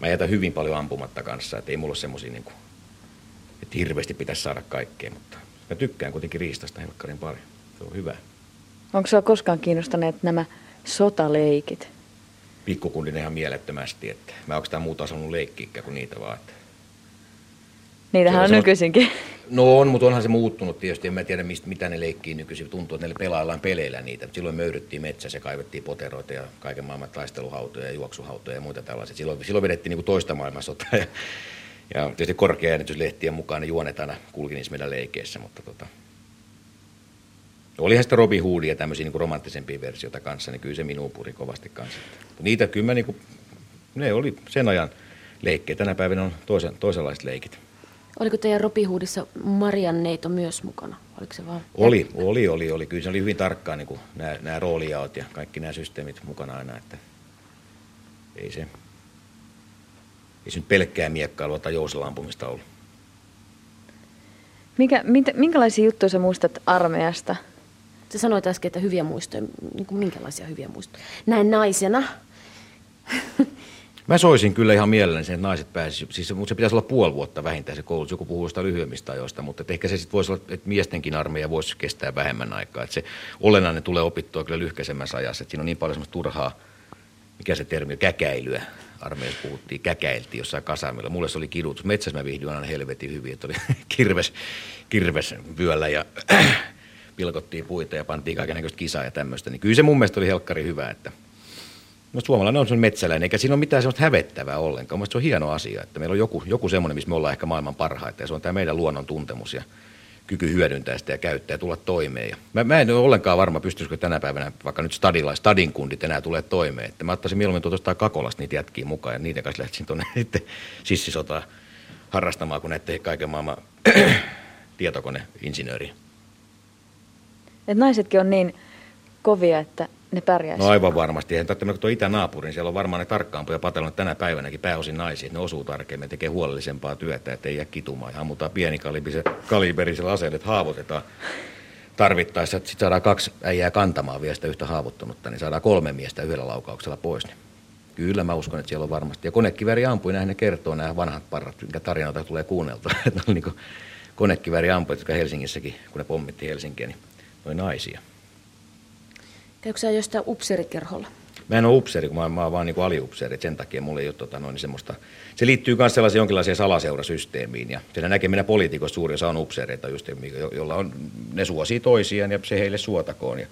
mä jätän hyvin paljon ampumatta kanssa, että ei mulla ole semmoisia, niin kuin, että hirveästi pitäisi saada kaikkea, mutta mä tykkään kuitenkin riistasta helkkarin paljon. Se on hyvä. Onko sinua koskaan kiinnostaneet nämä sotaleikit? Pikkukundin ihan mielettömästi, että mä oikeastaan muuta asunut leikkiä kuin niitä vaan. Että Niitähän on, on nykyisinkin. No on, mutta onhan se muuttunut tietysti. En mä tiedä, mistä, mitä ne leikkii nykyisin. Tuntuu, että ne pelaillaan peleillä niitä. Silloin möyryttiin metsässä kaivettiin poteroita ja kaiken maailman taisteluhautoja ja juoksuhautoja ja muita tällaisia. Silloin, silloin vedettiin niin kuin toista maailmansotaa. Ja, ja tietysti korkea äänityslehtien mukaan ne juonet aina kulki niissä meidän leikeissä. Mutta tota, Olihan sitä Robin Hoodia tämmöisiä niin romanttisempia versioita kanssa, niin kyllä se minuun puri kovasti kanssa. Niitä kyllä mä, niin kuin, ne oli sen ajan leikkejä. Tänä päivänä on toisen, toisenlaiset leikit. Oliko teidän Robihuudissa Marian neito myös mukana? Oliko se vaan? Oli, oli, oli, oli. Kyllä se oli hyvin tarkkaan niin nämä, nämä roolijaot ja kaikki nämä systeemit mukana aina. Että ei se, ei se nyt pelkkää miekkailua tai jouselampumista ollut. Mikä, mit, minkälaisia juttuja sä muistat armeijasta? Sä sanoit äsken, että hyviä muistoja. Niin kuin minkälaisia hyviä muistoja? Näin naisena. Mä soisin kyllä ihan mielelläni sen, että naiset pääsisivät, siis, mutta se pitäisi olla puoli vuotta vähintään se koulutus. Joku puhuu sitä lyhyemmistä ajoista, mutta ehkä se sitten voisi olla, että miestenkin armeija voisi kestää vähemmän aikaa. Että se olennainen tulee opittua kyllä lyhkäisemmässä ajassa. Että siinä on niin paljon semmoista turhaa, mikä se termi on, käkäilyä. Armeijassa puhuttiin, käkäiltiin jossain kasaamilla. Mulle se oli kidutus. Metsässä mä viihdyin aina helvetin hyvin, että oli kirves, kirves vyöllä ja pilkottiin puita ja pantiin kaikenlaista kisaa ja tämmöistä. Niin kyllä se mun mielestä oli helkkari hyvä, että – No suomalainen on semmoinen metsäläinen, eikä siinä ole mitään semmoista hävettävää ollenkaan. Mielestäni se on hieno asia, että meillä on joku, joku semmoinen, missä me ollaan ehkä maailman parhaita, ja se on tämä meidän luonnon tuntemus ja kyky hyödyntää sitä ja käyttää ja tulla toimeen. Ja mä, mä en ole ollenkaan varma, pystyisikö tänä päivänä vaikka nyt stadilla, stadin kundit enää tulee toimeen. Että mä ottaisin mieluummin tuosta Kakolasta niitä jätkiä mukaan ja niiden kanssa lähtisin tuonne sitten sissisotaa harrastamaan, kun näette kaiken maailman tietokoneinsinööriä. Et naisetkin on niin kovia, että ne pärjäisivät? No aivan varmasti. Eihän tarvitse tuo itänaapurin, siellä on varmaan ne tarkkaampia patellut tänä päivänäkin pääosin naisia, ne osuu tarkemmin, tekee huolellisempaa työtä, ettei jää kitumaan. Ja ammutaan kaliberisellä aseella, että haavoitetaan tarvittaessa, sitten saadaan kaksi äijää kantamaan vielä sitä yhtä haavoittunutta, niin saadaan kolme miestä yhdellä laukauksella pois. Niin kyllä mä uskon, että siellä on varmasti. Ja konekiväri ampui, näin ne kertoo nämä vanhat parrat, minkä tarinoita tulee kuunneltua. Että on niin konekiväri ampui, jotka Helsingissäkin, kun ne pommitti Helsinkiä, niin noin naisia. Käykö sä jostain upseerikerholla? Mä en ole upseeri, kun mä, mä oon vaan niin aliupseeri, sen takia mulla ei ole tota, noin, semmoista. Se liittyy myös sellaisiin jonkinlaiseen salaseurasysteemiin ja siellä näkee meidän poliitikossa suuri osa on upseereita just, jo, jolla on, ne suosii toisiaan ja se heille suotakoon. Ja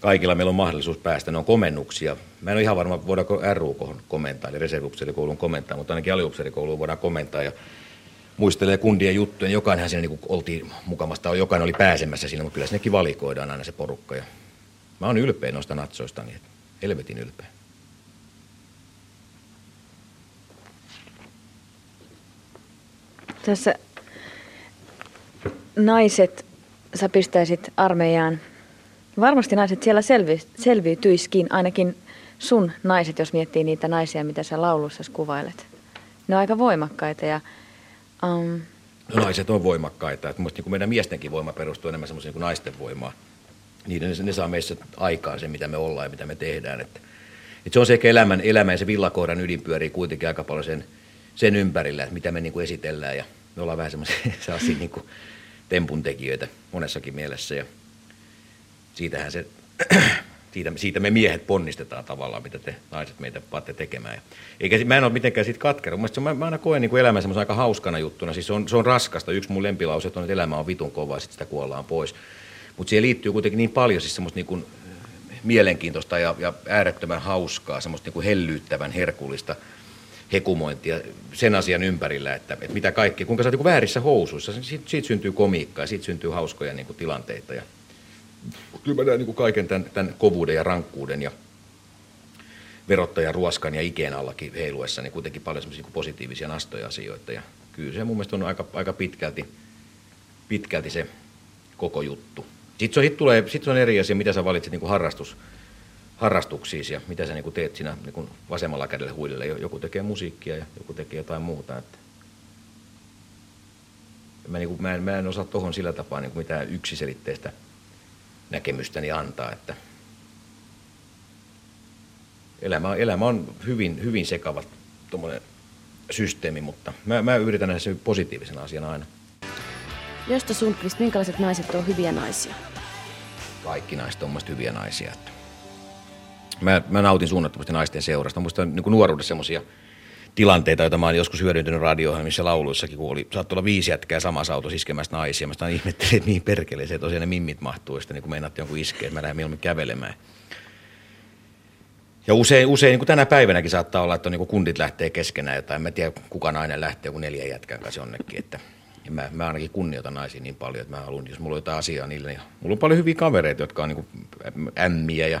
kaikilla meillä on mahdollisuus päästä, ne on komennuksia. Mä en ole ihan varma, voidaanko RUK komentaa, eli reserviupseerikoulun komentaa, mutta ainakin aliupseerikouluun voidaan komentaa ja muistelee kundien juttuja. Jokainenhan siinä niin oltiin mukamasta, jokainen oli pääsemässä siinä, mutta kyllä sinnekin valikoidaan aina se porukka. Ja Mä oon ylpeä noista natsoista, niin helvetin ylpeä. Tässä naiset, sä pistäisit armeijaan. Varmasti naiset siellä selvi, selviytyiskin, ainakin sun naiset, jos miettii niitä naisia, mitä sä laulussa kuvailet. Ne on aika voimakkaita ja... Um... No, naiset on voimakkaita. Että niin meidän miestenkin voima perustuu enemmän semmoiseen kuin naisten voimaan niiden, ne saa meissä aikaan se, mitä me ollaan ja mitä me tehdään. Että, että se on se ehkä elämän, elämän ja se villakoiran ydin pyörii kuitenkin aika paljon sen, sen ympärillä, että mitä me niin kuin esitellään ja me ollaan vähän semmoisia niin kuin tempuntekijöitä monessakin mielessä ja siitähän se, siitä, siitä me miehet ponnistetaan tavallaan, mitä te naiset meitä paatte tekemään. Eikä, mä en ole mitenkään siitä katkera. Mä, mä, mä aina koen niin elämän semmoisen aika hauskana juttuna. Siis se on, se on raskasta. Yksi mun lempilause on, että elämä on vitun kovaa, sitten sitä kuollaan pois. Mutta siihen liittyy kuitenkin niin paljon siis semmoista niin kuin mielenkiintoista ja, ja äärettömän hauskaa, semmoista niin kuin hellyyttävän herkullista hekumointia sen asian ympärillä, että, että mitä kaikki, kuinka sä oot niin väärissä housuissa, siitä, siitä syntyy komiikkaa, siitä syntyy hauskoja niin kuin tilanteita. Ja, kyllä mä näen niin kuin kaiken tämän, tämän kovuuden ja rankkuuden ja verottajan ruoskan ja ikeen allakin heiluessa, niin kuitenkin paljon semmoisia niin positiivisia nastoja asioita. Ja kyllä se mun mielestä on aika, aika pitkälti, pitkälti se koko juttu. Sitten, on, sit tulee, sit on eri asia, mitä sä valitset niin kuin harrastus, harrastuksiisi ja mitä sä niin kuin teet siinä niin kuin vasemmalla kädellä huilille. Joku tekee musiikkia ja joku tekee jotain muuta. Että mä, niin kuin, mä, en, mä en osaa tuohon sillä tapaa niin kuin mitään yksiselitteistä näkemystäni antaa. Että elämä, elämä on hyvin, hyvin sekava systeemi, mutta mä, mä yritän nähdä sen positiivisena asiana aina. Josta Sundqvist, minkälaiset naiset on hyviä naisia? Kaikki naiset on hyviä naisia. Mä, mä nautin suunnattomasti naisten seurasta. Muistan niin nuoruudessa semmoisia tilanteita, joita mä oon joskus hyödyntänyt radio missä lauluissakin, kun oli, saattoi olla viisi jätkää samassa autossa iskemässä naisia. Mä sitä ihmettelin, että mihin perkeleeseen tosiaan ne mimmit mahtuu, ja sitten niin meinaat jonkun iskeä, että mä lähden mieluummin kävelemään. Ja usein, usein niin kuin tänä päivänäkin saattaa olla, että on, niin kuin kundit lähtee keskenään jotain. Mä en tiedä, kuka nainen lähtee joku neljän jätkän kanssa jonnekin. Että, ja mä, mä ainakin kunnioitan naisia niin paljon, että mä haluan, jos mulla on jotain asiaa niille, niin mulla on paljon hyviä kavereita, jotka on niin ämmiä ja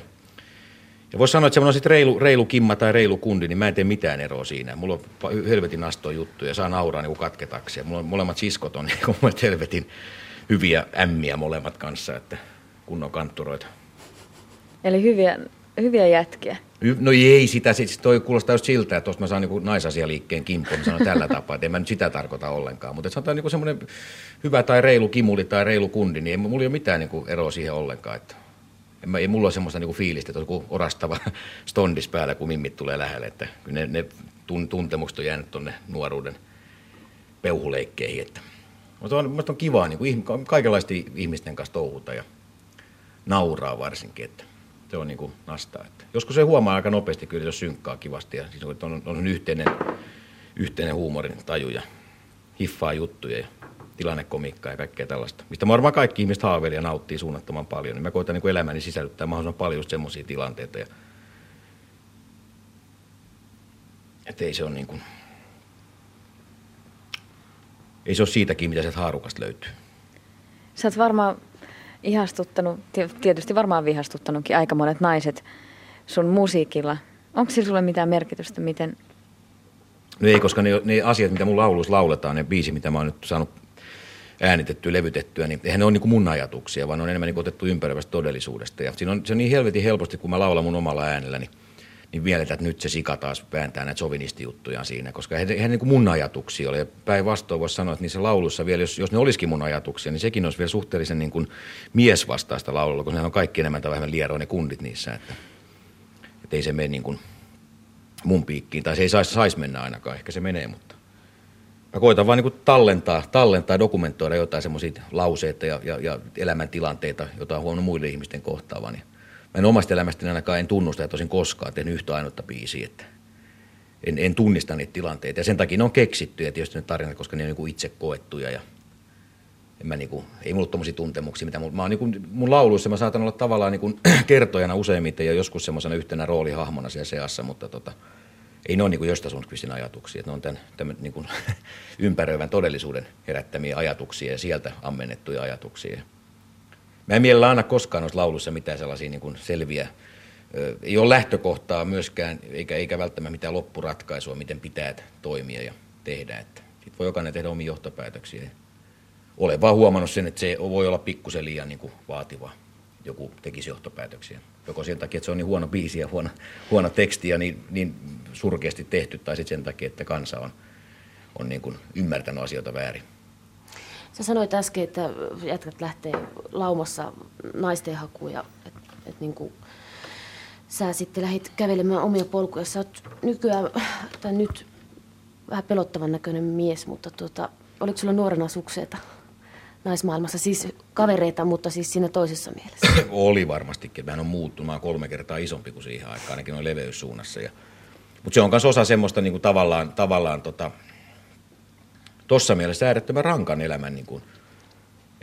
ja voisi sanoa, että semmoinen reilu, reilu kimma tai reilu kundi, niin mä en tee mitään eroa siinä. Mulla on helvetin astoa juttuja ja saa nauraa niin katketaksi. Ja mulla on, molemmat siskot on niin helvetin hyviä ämmiä molemmat kanssa, että kunnon kantturoita. Eli hyviä, hyviä jätkiä. No ei sitä, siis toi kuulostaa just siltä, että tuosta mä saan niin naisasialiikkeen kimppuun, niin sanon tällä tapaa, että en mä nyt sitä tarkoita ollenkaan. Mutta sanotaan niin semmoinen hyvä tai reilu kimuli tai reilu kundi, niin ei mulla ei ole mitään niin eroa siihen ollenkaan. Että en mä, ei mulla ole semmoista niin fiilistä, että on joku orastava stondis päällä, kun mimmit tulee lähelle. Että ne, ne tuntemukset on jäänyt tuonne nuoruuden peuhuleikkeihin. Että. Mutta on, on kivaa niin kuin, kaikenlaisten ihmisten kanssa touhuta ja nauraa varsinkin. Että se on niin kuin nastaa. Että joskus se huomaa aika nopeasti kyllä, jos synkkaa kivasti ja siis on, on yhteinen, yhteinen huumorin taju ja hiffaa juttuja ja tilannekomiikkaa ja kaikkea tällaista, mistä varmaan kaikki ihmiset haaveilee ja nauttii suunnattoman paljon. Niin mä koitan niin elämäni sisällyttää mahdollisimman paljon semmoisia tilanteita. Ja... Että ei se ole niin kuin... Ei se ole siitäkin, mitä sieltä haarukasta löytyy. Sä oot varmaan ihastuttanut, tietysti varmaan vihastuttanutkin aika monet naiset sun musiikilla. Onko sillä sulle mitään merkitystä, miten... No ei, koska ne, ne asiat, mitä mun lauluissa lauletaan, ne biisi, mitä mä oon nyt saanut äänitettyä, levytettyä, niin eihän ne ole niin kuin mun ajatuksia, vaan ne on enemmän niin otettu ympäröivästä todellisuudesta. Ja siinä on, se on niin helvetin helposti, kun mä laulan mun omalla äänellä, niin, niin mieletään, että nyt se sika taas vääntää näitä sovinistijuttuja siinä, koska eihän, eihän niin kuin mun ajatuksia. Ja päinvastoin voisi sanoa, että niissä lauluissa vielä, jos, jos ne olisikin mun ajatuksia, niin sekin olisi vielä suhteellisen niin kuin miesvastaista laululla, koska ne on kaikki enemmän tai vähemmän lieroa ne kundit niissä. Että, että ei se mene niin kuin mun piikkiin, tai se ei saisi sais mennä ainakaan, ehkä se menee, mutta mä koitan vaan niin tallentaa, tallentaa, dokumentoida jotain semmoisia lauseita ja, ja, ja elämäntilanteita, joita on huono muiden ihmisten kohtaavan. Mä en omasta elämästäni ainakaan en tunnusta, että olisin koskaan tehnyt yhtä ainutta biisiä, että en, en tunnista niitä tilanteita. Ja sen takia ne on keksittyjä tietysti ne tarinat, koska ne on niin itse koettuja ja en mä niinku, ei mulla ole tuntemuksia, mitä mulla, mä oon niinku, mun lauluissa mä saatan olla tavallaan niinku kertojana useimmiten ja joskus semmoisena yhtenä roolihahmona siellä seassa, mutta tota, ei ne ole niin Josta Sundqvistin ajatuksia, että ne on tämän, tämän niin kuin, ympäröivän todellisuuden herättämiä ajatuksia ja sieltä ammennettuja ajatuksia. Mä en mielellä aina koskaan noissa lauluissa mitään sellaisia niin kuin selviä, ei ole lähtökohtaa myöskään, eikä, eikä välttämättä mitään loppuratkaisua, miten pitää toimia ja tehdä. Että sit voi jokainen tehdä omia johtopäätöksiä. Olen vaan huomannut sen, että se voi olla pikkusen liian niin kuin vaativa joku tekisi johtopäätöksiä. Joko sen takia, että se on niin huono biisi ja huono, huono teksti ja niin, niin surkeasti tehty, tai sitten sen takia, että kansa on, on niin kuin ymmärtänyt asioita väärin. Sä sanoit äsken, että jätkät lähtee laumassa naisten hakuun ja että et niin kuin sä sitten lähdit kävelemään omia polkuja. Sä oot nykyään, tai nyt vähän pelottavan näköinen mies, mutta tuota, oliko sulla nuorena sukseita? naismaailmassa, siis kavereita, mutta siis siinä toisessa mielessä. Oli varmastikin. Mä on muuttunut. Mä kolme kertaa isompi kuin siihen aikaan, ainakin noin leveyssuunnassa. Ja, mutta se on myös osa semmoista niin kuin tavallaan, tavallaan tota, tossa mielessä äärettömän rankan elämän. Niin kuin,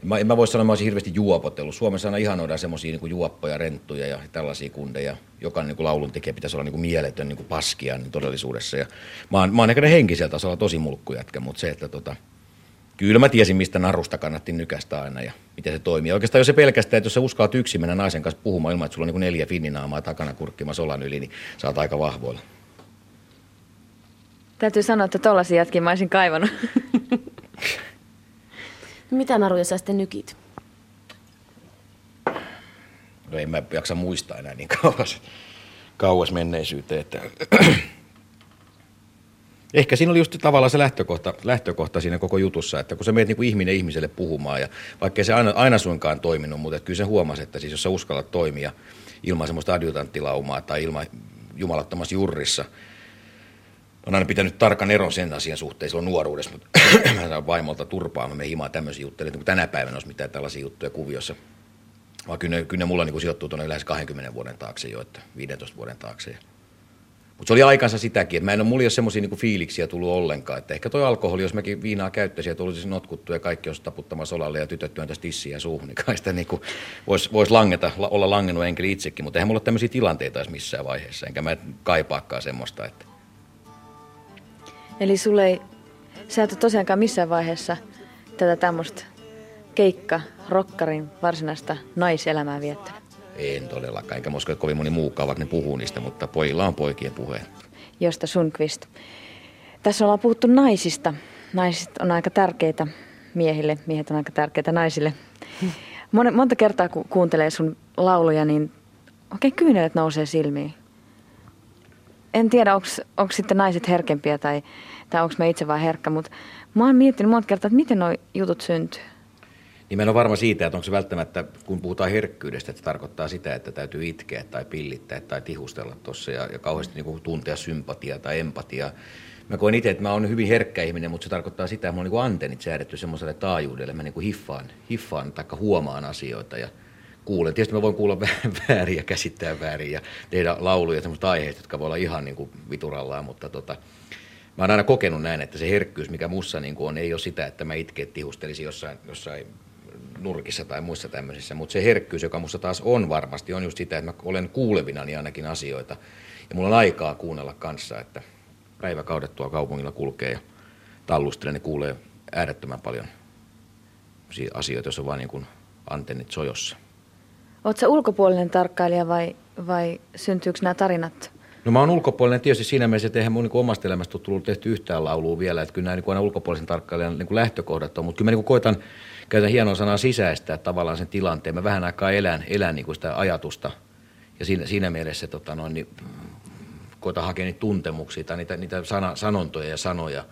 mä, en mä voi sanoa, että mä olisin hirveästi juopotellut. Suomessa aina ihanoidaan semmoisia niin juoppoja, renttuja ja tällaisia kundeja. Jokainen niin kuin laulun tekijä pitäisi olla niin kuin mieletön niin kuin paskia niin todellisuudessa. Ja mä, oon, mä oon ehkä henkiseltä tasolla tosi mulkkujätkä, mutta se, että tota, kyllä mä tiesin, mistä narusta kannatti nykästä aina ja miten se toimii. Oikeastaan jos se pelkästään, että jos sä uskallat yksin mennä naisen kanssa puhumaan ilman, että sulla on niin neljä finninaamaa takana kurkkimassa olan yli, niin sä oot aika vahvoilla. Täytyy sanoa, että tollasia jätkin mä olisin kaivannut. Mitä naruja sä sitten nykit? No en mä jaksa muistaa enää niin kauas, kauas menneisyyteen. Että Ehkä siinä oli just tavallaan se lähtökohta, lähtökohta siinä koko jutussa, että kun sä meet niin kuin ihminen ihmiselle puhumaan, ja vaikkei se aina, aina suinkaan toiminut, mutta kyllä se huomasi, että siis jos sä uskallat toimia ilman semmoista adjutanttilaumaa tai ilman jumalattomassa jurrissa, on aina pitänyt tarkan eron sen asian suhteen silloin nuoruudessa, mutta mä saan vaimolta turpaa, mä menen himaan tämmöisiä juttuja, että tänä päivänä olisi mitään tällaisia juttuja kuviossa. Vaan kyllä kyllä ne mulla niin sijoittuu tuonne lähes 20 vuoden taakse jo, että 15 vuoden taakse. Mutta se oli aikansa sitäkin, että mä en ole, mulla semmoisia niin fiiliksiä tullut ollenkaan. Että ehkä toi alkoholi, jos mäkin viinaa käyttäisin ja tulisi notkuttu ja kaikki olisi taputtamassa solalle ja tytöt työntäisi tissiä ja suuhun, niin kai sitä niin voisi vois langeta, olla langennut enkeli itsekin. Mutta eihän mulla ole tämmöisiä tilanteita missään vaiheessa, enkä mä kaipaakaan semmoista. Että... Eli sulle ei, sä et ole tosiaankaan missään vaiheessa tätä tämmöistä keikka, rokkarin varsinaista naiselämää viettänyt. En todellakaan, enkä usko, että kovin moni muukaan, vaikka ne puhuu niistä, mutta pojilla on poikien puheen. Josta Sundqvist. Tässä ollaan puhuttu naisista. Naiset on aika tärkeitä miehille, miehet on aika tärkeitä naisille. Mon, monta kertaa kun kuuntelee sun lauluja, niin oikein kyynelet nousee silmiin. En tiedä, onko sitten naiset herkempiä tai, tai onko mä itse vaan herkkä, mutta mä oon miettinyt monta kertaa, että miten nuo jutut syntyy. Niin mä en ole varma siitä, että onko se välttämättä, kun puhutaan herkkyydestä, että se tarkoittaa sitä, että täytyy itkeä tai pillittää tai tihustella tuossa ja, ja kauheasti niin tuntea sympatiaa tai empatiaa. Mä koen itse, että mä oon hyvin herkkä ihminen, mutta se tarkoittaa sitä, että mulla on niin antennit säädetty semmoiselle taajuudelle. Mä niin hiffaan, hiffaan tai huomaan asioita ja kuulen. Tietysti mä voin kuulla väärin ja käsittää väärin ja tehdä lauluja semmoista aiheista, jotka voi olla ihan niin kuin viturallaan, mutta tota, mä oon aina kokenut näin, että se herkkyys, mikä mussa niin kuin on, ei ole sitä, että mä itkeet tihustelisin jossain, jossain nurkissa tai muissa tämmöisissä, mutta se herkkyys, joka minussa taas on varmasti, on just sitä, että mä olen kuulevina niin ainakin asioita. Ja mulla on aikaa kuunnella kanssa, että päiväkaudet tuo kaupungilla kulkee ja tallustelee, niin kuulee äärettömän paljon asioita, jos on vain niin kuin antennit sojossa. Oletko ulkopuolinen tarkkailija vai, vai syntyykö nämä tarinat No mä oon ulkopuolinen tietysti siinä mielessä, että eihän mun niin omasta elämästä ole tullut tehty yhtään laulua vielä, että kyllä nämä niin aina ulkopuolisen tarkkailijan niin lähtökohdat on, mutta kyllä mä niin koitan käytän hienoa sanaa sisäistää tavallaan sen tilanteen. Mä vähän aikaa elän, elän niin sitä ajatusta ja siinä, siinä mielessä tota noin, niin, koitan hakea niitä tuntemuksia tai niitä, niitä sana, sanontoja ja sanoja.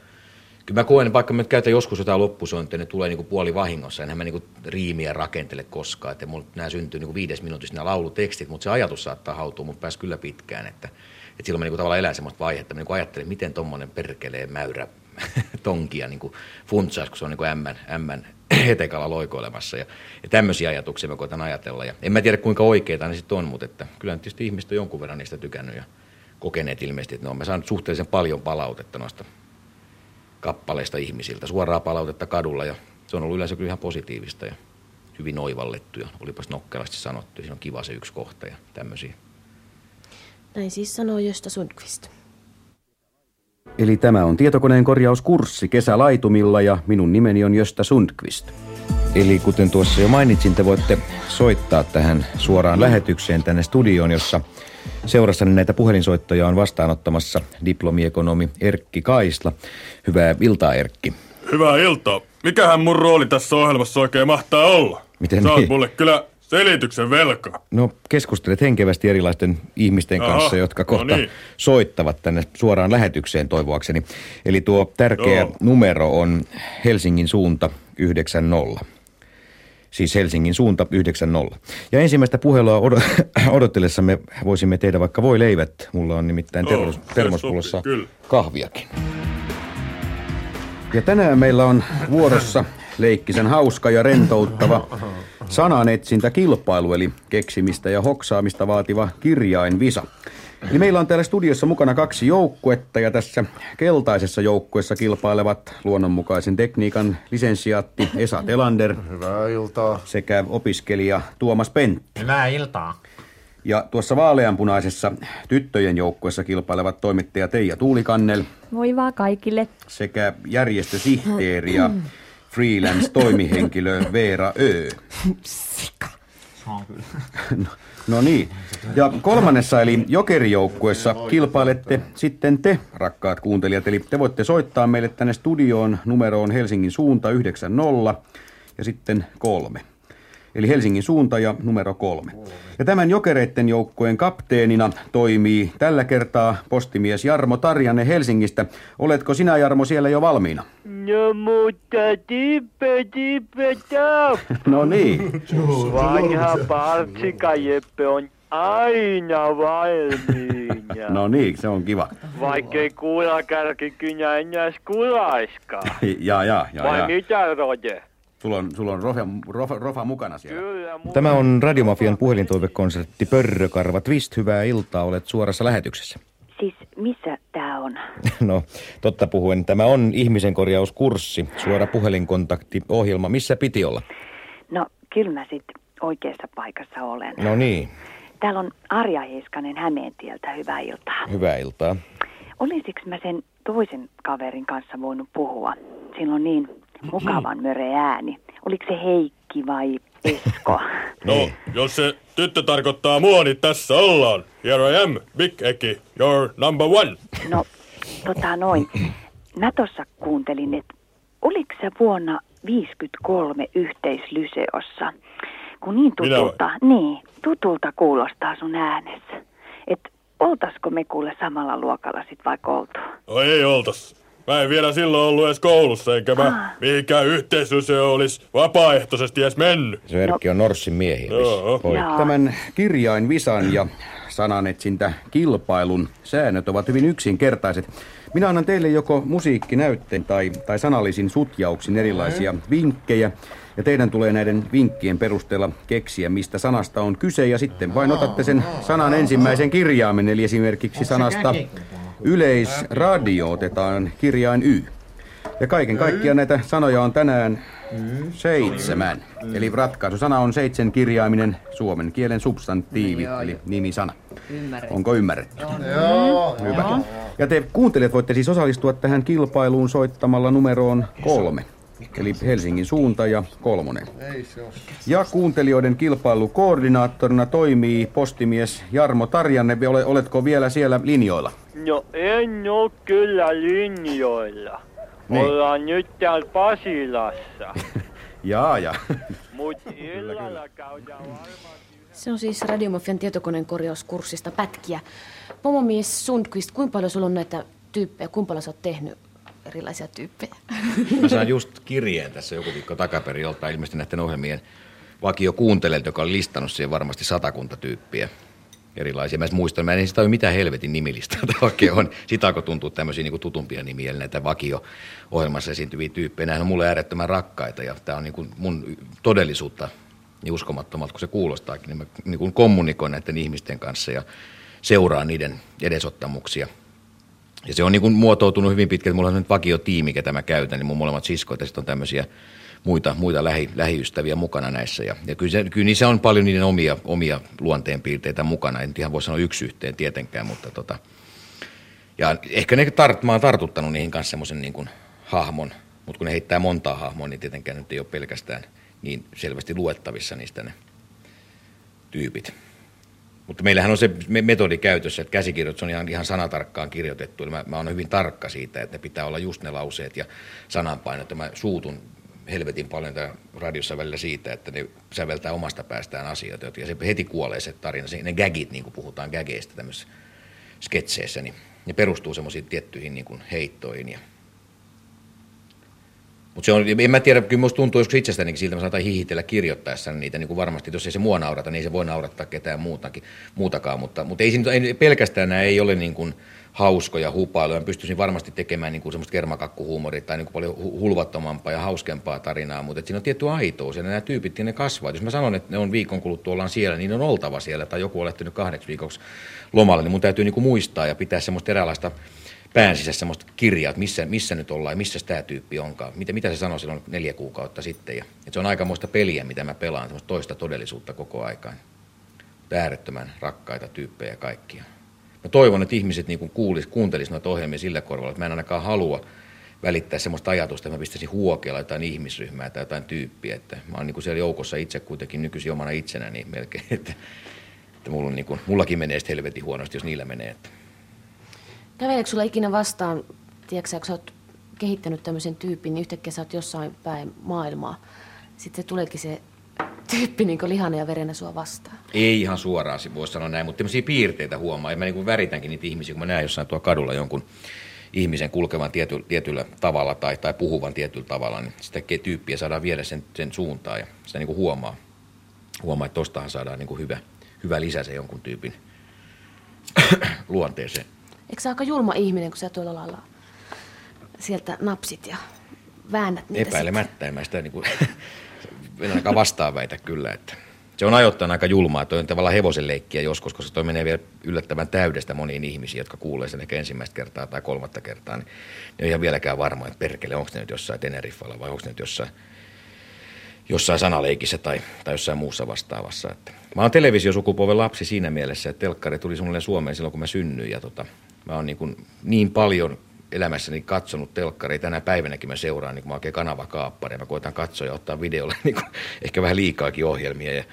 Kyllä mä koen, vaikka mä käytän joskus jotain loppusointia, ne tulee niin kuin puoli vahingossa, enhän mä niin kuin riimiä rakentele koskaan. Että mulla, nämä syntyy niin kuin viides minuutissa nämä laulutekstit, mutta se ajatus saattaa hautua mun päässä kyllä pitkään. Että, että silloin mä niin kuin tavallaan elän semmoista vaihetta, mä niin kuin ajattelen, miten tuommoinen perkelee mäyrä tonkia niin funtsaisi, kun se on niin kuin ämmän, ämmän hetekalla loikoilemassa. Ja, ja tämmöisiä ajatuksia mä koitan ajatella. Ja en mä tiedä kuinka oikeita ne sitten on, mutta että kyllä tietysti ihmiset on jonkun verran niistä tykännyt ja kokeneet ilmeisesti, että ne on. Mä saan suhteellisen paljon palautetta noista kappaleista ihmisiltä, suoraa palautetta kadulla ja se on ollut yleensä kyllä ihan positiivista ja hyvin oivallettu ja olipas nokkelasti sanottu. Siinä on kiva se yksi kohta ja tämmöisiä. Näin siis sanoo Josta Sundqvist. Eli tämä on tietokoneen korjauskurssi kesälaitumilla ja minun nimeni on Jöstä Sundqvist. Eli kuten tuossa jo mainitsin, te voitte soittaa tähän suoraan lähetykseen tänne studioon, jossa seurassani näitä puhelinsoittoja on vastaanottamassa diplomiekonomi Erkki Kaisla. Hyvää iltaa Erkki. Hyvää iltaa. Mikähän mun rooli tässä ohjelmassa oikein mahtaa olla? Miten Sä niin? mulle kyllä selityksen velka. No keskustelet henkevästi erilaisten ihmisten Aha, kanssa, jotka no kohta niin. soittavat tänne suoraan lähetykseen toivoakseni. Eli tuo tärkeä Joo. numero on Helsingin suunta 90. Siis Helsingin suunta 90. Ja ensimmäistä puhelua od- odotellessamme voisimme tehdä vaikka voi leivät. Mulla on nimittäin termos, se termospullossa kahviakin. Ja tänään meillä on vuorossa leikkisen hauska ja rentouttava sananetsintäkilpailu, eli keksimistä ja hoksaamista vaativa kirjainvisa. Eli meillä on täällä studiossa mukana kaksi joukkuetta ja tässä keltaisessa joukkueessa kilpailevat luonnonmukaisen tekniikan lisensiaatti Esa Telander Hyvää iltaa. sekä opiskelija Tuomas Pentti. Hyvää iltaa. Ja tuossa vaaleanpunaisessa tyttöjen joukkueessa kilpailevat toimittaja Teija Tuulikannel Voi vaan kaikille. sekä järjestösihteeri ja freelance-toimihenkilö Veera Ö. Sika. No, no niin. Ja kolmannessa eli jokerijoukkuessa kilpailette sitten te, rakkaat kuuntelijat. Eli te voitte soittaa meille tänne studioon numeroon Helsingin suunta 90 ja sitten kolme. Eli Helsingin suunta ja numero kolme. Ja tämän jokereiden joukkueen kapteenina toimii tällä kertaa postimies Jarmo Tarjanne Helsingistä. Oletko sinä Jarmo siellä jo valmiina? No mutta tippe, tippe, tap. No niin. Vanha partsika Jeppe on aina valmiina. No niin, se on kiva. Vaikkei kuulakärki kynä enää kulaiskaan. Ja, ja, ja, Vai ja. mitä, Roje? Sulla on, sulla on rofa, rofa, rofa mukana siellä. Kyllä, mu- Tämä on Radiomafian puhelintoivekonsertti Pörrökarva Twist. Hyvää iltaa, olet suorassa lähetyksessä. Siis missä tämä on? No, totta puhuen, tämä on ihmisen korjauskurssi, suora puhelinkontakti, ohjelma. Missä piti olla? No, kyllä mä sit oikeassa paikassa olen. No niin, Täällä on Arja Heiskanen Hämeentieltä, hyvää iltaa. hyvää iltaa. Olisiko mä sen toisen kaverin kanssa voinut puhua? Sillä on niin mukavan möre ääni. Oliko se Heikki vai Esko? No, jos se tyttö tarkoittaa mua, niin tässä ollaan. Here I am, Big Eki, your number one. No, tota noin. Mä tossa kuuntelin, että oliko se vuonna 53 yhteislyseossa, kun niin vai? tutulta, niin, tutulta kuulostaa sun äänessä. Että oltasko me kuule samalla luokalla sit vaikka oltu? No ei oltas. Mä en vielä silloin ollut edes koulussa, enkä mä mihinkään yhteisössä olisi vapaaehtoisesti edes mennyt. Se Erkki on Norssin miehiä. Joo. Jaa. Tämän kirjainvisan ja sananetsintä kilpailun säännöt ovat hyvin yksinkertaiset. Minä annan teille joko musiikkinäytteen tai, tai sanallisin sutjauksin erilaisia vinkkejä. Ja teidän tulee näiden vinkkien perusteella keksiä, mistä sanasta on kyse. Ja sitten vain otatte sen sanan ensimmäisen kirjaimen. Eli esimerkiksi sanasta yleisradio otetaan kirjain Y. Ja kaiken kaikkiaan näitä sanoja on tänään seitsemän. Eli ratkaisusana on seitsemän kirjaiminen suomen kielen substantiivi, eli nimisana. Onko ymmärretty? Joo. Hyvä. Ja te kuuntelijat voitte siis osallistua tähän kilpailuun soittamalla numeroon kolme. Eli Helsingin suunta ja kolmonen. Ja kuuntelijoiden kilpailukoordinaattorina toimii postimies Jarmo Tarjanne. Ole, oletko vielä siellä linjoilla? No en oo kyllä linjoilla. Niin. Ollaan nyt täällä Pasilassa. Jaa, ja. Mut illalla käydään varmaan... Se on siis Radiomafian tietokoneen korjauskurssista pätkiä. Pomomies Sundqvist, kuinka paljon sulla on näitä tyyppejä? Kuinka paljon sä oot tehnyt erilaisia tyyppejä? Mä sain just kirjeen tässä joku viikko takaperin joltain ilmeisesti näiden ohjelmien vakio kuuntelijalta, joka oli listannut siihen varmasti satakunta tyyppiä erilaisia. Mä muistan, mä en sitä ole mitään helvetin nimilistaa tämä oikein on. Sitä alkoi tuntua tämmöisiä niin tutumpia nimiä, eli näitä vakio-ohjelmassa esiintyviä tyyppejä. Nämä on mulle äärettömän rakkaita ja tämä on niin kuin mun todellisuutta niin uskomattomalta kuin se kuulostaakin. Niin mä niin kuin kommunikoin näiden ihmisten kanssa ja seuraan niiden edesottamuksia. Ja se on niin kuin muotoutunut hyvin pitkälti. Mulla on nyt vakiotiimi, ketä mä käytän, niin mun molemmat siskoit ja sitten on tämmöisiä muita, muita lähi, lähiystäviä mukana näissä. Ja, ja kyllä, se, kyllä niissä on paljon niiden omia, omia luonteenpiirteitä mukana. En ihan voi sanoa yksi yhteen tietenkään, mutta tota, ja ehkä ne tart, mä oon tartuttanut niihin kanssa semmoisen niin kuin hahmon, mutta kun ne heittää montaa hahmoa, niin tietenkään nyt ei ole pelkästään niin selvästi luettavissa niistä ne tyypit. Mutta meillähän on se me- metodi käytössä, että käsikirjoitus on ihan, ihan sanatarkkaan kirjoitettu. Eli mä, mä oon hyvin tarkka siitä, että ne pitää olla just ne lauseet ja sananpainot. Ja mä suutun helvetin paljon tää radiossa välillä siitä, että ne säveltää omasta päästään asioita. Ja se heti kuolee se tarina. Ne gagit, niin kuin puhutaan gageista tämmöisissä sketseissä, niin ne perustuu semmoisiin tiettyihin niin kuin heittoihin. Ja... Mutta se on, en mä tiedä, kyllä musta tuntuu joskus itsestänikin siltä, mä saatan hihitellä kirjoittaessa niitä niin kuin varmasti, jos ei se mua naurata, niin ei se voi naurattaa ketään muutakin, muutakaan, mutta, mutta ei, siinä- ei, pelkästään nämä ei ole niin kuin hauskoja hupailuja, mä pystyisin varmasti tekemään niin kuin semmoista kermakakkuhuumoria tai niin kuin paljon hu- hulvattomampaa ja hauskempaa tarinaa, mutta siinä on tietty aitous ja nämä tyypit, niin ne kasvaa. Jos mä sanon, että ne on viikon kuluttua ollaan siellä, niin ne on oltava siellä tai joku on lähtenyt kahdeksi viikoksi lomalle, niin mun täytyy niin kuin muistaa ja pitää semmoista eräänlaista pään semmoista kirjaa, että missä, missä nyt ollaan ja missä tämä tyyppi onkaan. Mitä, mitä se sanoi silloin neljä kuukautta sitten. Ja, että se on aikamoista peliä, mitä mä pelaan, semmoista toista todellisuutta koko aikaan. Äärettömän rakkaita tyyppejä kaikkia. Mä toivon, että ihmiset niin kuulis, kuuntelis noita ohjelmia sillä korvalla, että mä en ainakaan halua välittää semmoista ajatusta, että mä pistäisin huokeella jotain ihmisryhmää tai jotain tyyppiä. Että mä oon niin siellä joukossa itse kuitenkin nykyisin omana itsenäni niin melkein, että, että mulla on niin kuin, mullakin menee sitten helvetin huonosti, jos niillä menee. Että. Käveleekö sulla ikinä vastaan, tiedätkö sä oot kehittänyt tämmöisen tyypin, niin yhtäkkiä sä oot jossain päin maailmaa. Sitten tuleekin se tyyppi niin lihana ja verenä sua vastaan. Ei ihan suoraan, voisi sanoa näin, mutta tämmöisiä piirteitä huomaa. Ja mä niin väritänkin niitä ihmisiä, kun mä näen jossain tuolla kadulla jonkun ihmisen kulkevan tiety, tietyllä tavalla tai, tai puhuvan tietyllä tavalla, niin sitä tyyppiä saadaan viedä sen, sen suuntaan ja sitä niin kuin huomaa. Huomaa, että tostahan saadaan niin kuin hyvä, hyvä lisä se jonkun tyypin luonteeseen. Eikö sä aika julma ihminen, kun sä tuolla lailla sieltä napsit ja väännät niitä Epäilemättä, en mä sitä niin kuin, en ainakaan vastaan väitä kyllä, että se on ajoittain aika julmaa. Toi on tavallaan hevosen leikkiä joskus, koska toi menee vielä yllättävän täydestä moniin ihmisiin, jotka kuulee sen ehkä ensimmäistä kertaa tai kolmatta kertaa. Niin ne on ihan vieläkään varma, että perkele, onko ne nyt jossain Teneriffalla vai onko ne nyt jossain, jossain sanaleikissä tai, tai jossain muussa vastaavassa. Että mä oon televisiosukupolven lapsi siinä mielessä, että telkkari tuli sulle Suomeen silloin, kun mä synnyin. Ja tota, mä oon niin, kuin niin paljon elämässäni katsonut telkkaria. Tänä päivänäkin mä seuraan niin oikein kanavakaappari mä koitan katsoa ja ottaa videolle niin kuin, ehkä vähän liikaakin ohjelmia. Ja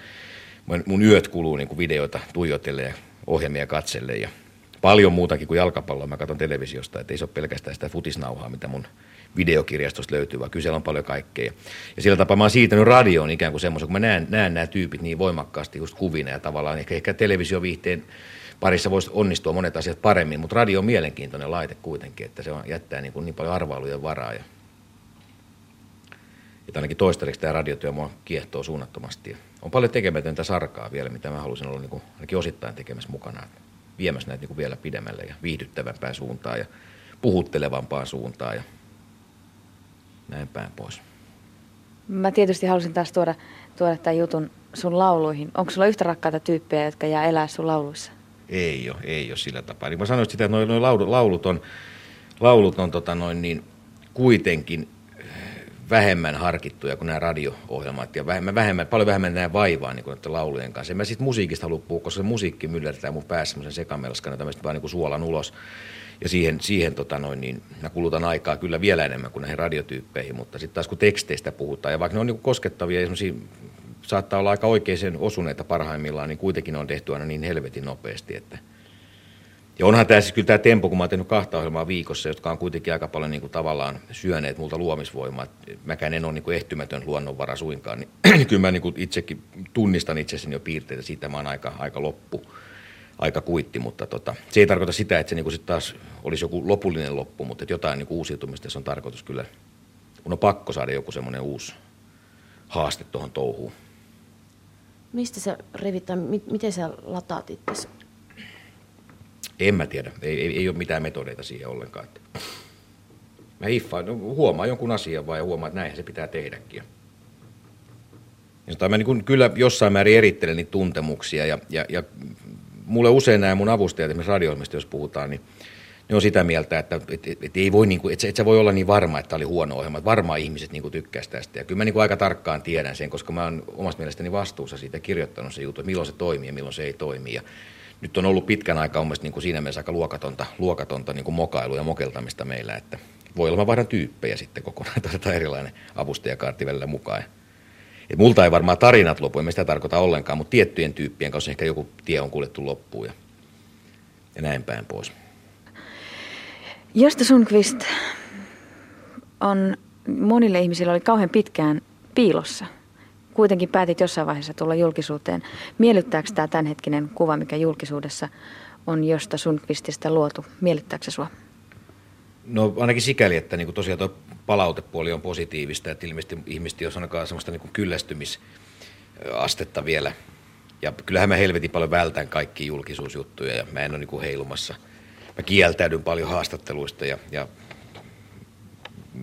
mun yöt kuluu niin videoita tuijotelle ja ohjelmia katselle ja paljon muutakin kuin jalkapalloa mä katson televisiosta, että ei se ole pelkästään sitä futisnauhaa, mitä mun videokirjastosta löytyy, vaan kyse on paljon kaikkea. Ja sillä tapaa mä oon siirtänyt radioon ikään kuin semmoisen, kun mä näen, näen nämä tyypit niin voimakkaasti just kuvina ja tavallaan ehkä, ehkä televisioviihteen parissa voisi onnistua monet asiat paremmin, mutta radio on mielenkiintoinen laite kuitenkin, että se on, jättää niin, kuin niin paljon arvailujen varaa. Ja, että ainakin toistaiseksi tämä radiotyö mua kiehtoo suunnattomasti. Ja on paljon tekemätöntä sarkaa vielä, mitä mä halusin olla niin kuin, ainakin osittain tekemässä mukana. Viemässä näitä niin kuin vielä pidemmälle ja viihdyttävämpään suuntaan ja puhuttelevampaan suuntaan ja näin päin pois. Mä tietysti halusin taas tuoda, tuoda tämän jutun sun lauluihin. Onko sulla yhtä rakkaita tyyppejä, jotka jää elää sun lauluissa? Ei ole, ei ole sillä tapaa. Niin mä sanoin sitä, että noin laulut, on, laulut on tota noin niin, kuitenkin eh, vähemmän harkittuja kuin nämä radio-ohjelmat ja vähemmän, vähemmän, paljon vähemmän nämä vaivaa niin kuin laulujen kanssa. En mä siitä musiikista halua puhua, koska se musiikki myllertää mun päässä semmoisen sekamelskana tämmöistä vaan niin suolan ulos. Ja siihen, siihen tota noin, niin mä kulutan aikaa kyllä vielä enemmän kuin näihin radiotyyppeihin, mutta sitten taas kun teksteistä puhutaan, ja vaikka ne on niin koskettavia ja saattaa olla aika oikein osuneita parhaimmillaan, niin kuitenkin on tehty aina niin helvetin nopeasti, että ja onhan tämä siis kyllä tämä tempo, kun mä oon tehnyt kahta ohjelmaa viikossa, jotka on kuitenkin aika paljon niin kuin tavallaan syöneet multa luomisvoimaa. Mäkään en ole niin kuin ehtymätön luonnonvara suinkaan, niin, kyllä mä niin kuin itsekin tunnistan itsessäni jo piirteitä siitä, mä oon aika, aika loppu, aika kuitti, mutta tota, se ei tarkoita sitä, että se niin kuin sit taas olisi joku lopullinen loppu, mutta jotain niin kuin uusiutumista se on tarkoitus kyllä, kun on pakko saada joku semmoinen uusi haaste tuohon touhuun. Mistä sä revit tai miten sä lataat itse? En mä tiedä. Ei, ei, ei ole mitään metodeita siihen ollenkaan. Mä hiffaan, no, huomaan jonkun asian vai huomaan, että näinhän se pitää tehdäkin. Ja mä niin kyllä jossain määrin erittelen niitä tuntemuksia ja, ja, ja mulle usein nämä mun avustajat, esimerkiksi radio jos puhutaan, niin ne on sitä mieltä, että et, et, et ei voi, niin kuin, et, et sä voi olla niin varma, että tämä oli huono ohjelma. Varmaan ihmiset niin tykkäsivät tästä. Ja kyllä mä niin kuin aika tarkkaan tiedän sen, koska mä oon omasta mielestäni vastuussa siitä kirjoittanut se juttu, että milloin se toimii ja milloin se ei toimi. Ja nyt on ollut pitkän aikaa mun niin kuin siinä mielessä aika luokatonta, luokatonta niin kuin mokailu ja mokeltamista meillä, että voi olla mä vaihdan tyyppejä sitten kokonaan, tai erilainen avustajakaarti välillä mukaan. Et multa ei varmaan tarinat lopu, en sitä tarkoita ollenkaan, mutta tiettyjen tyyppien kanssa ehkä joku tie on kuljettu loppuun ja, ja näin päin pois. Josta Sundqvist on monille ihmisille oli kauhean pitkään piilossa. Kuitenkin päätit jossain vaiheessa tulla julkisuuteen. Miellyttääkö tämä tämänhetkinen kuva, mikä julkisuudessa on Josta Sundqvististä luotu? Miellyttääkö se sinua? No ainakin sikäli, että niin tosiaan tuo palautepuoli on positiivista, että ilmeisesti ihmiset jos ainakaan sellaista niin kyllästymisastetta vielä. Ja kyllähän mä helvetin paljon vältän kaikki julkisuusjuttuja ja mä en ole niin heilumassa – mä kieltäydyn paljon haastatteluista ja, ja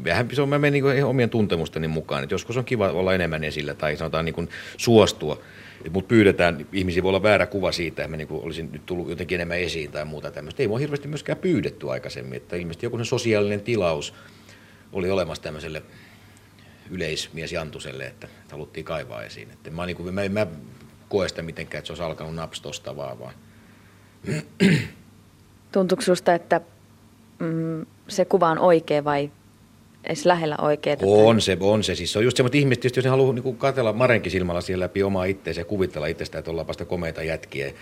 vähän se on, mä menen niin omien tuntemusteni mukaan, että joskus on kiva olla enemmän esillä tai sanotaan niin kuin suostua. Mutta pyydetään, ihmisiä voi olla väärä kuva siitä, että mä niin olisin nyt tullut jotenkin enemmän esiin tai muuta tämmöistä. Ei mua hirveästi myöskään pyydetty aikaisemmin, että ilmeisesti joku sosiaalinen tilaus oli olemassa tämmöiselle yleismies Jantuselle, että haluttiin kaivaa esiin. Että mä, niin kuin, mä, mä koe sitä mitenkään, että se olisi alkanut naps tosta vaan, vaan Tuntuuko sinusta, että mm, se kuva on oikea vai edes lähellä oikeaa. On se, on se. Siis se on just semmoinen ihmiset, jos ne haluaa niin katsella Marenkin silmällä siellä läpi omaa itseensä ja kuvitella itsestä, että ollaan vasta komeita jätkiä,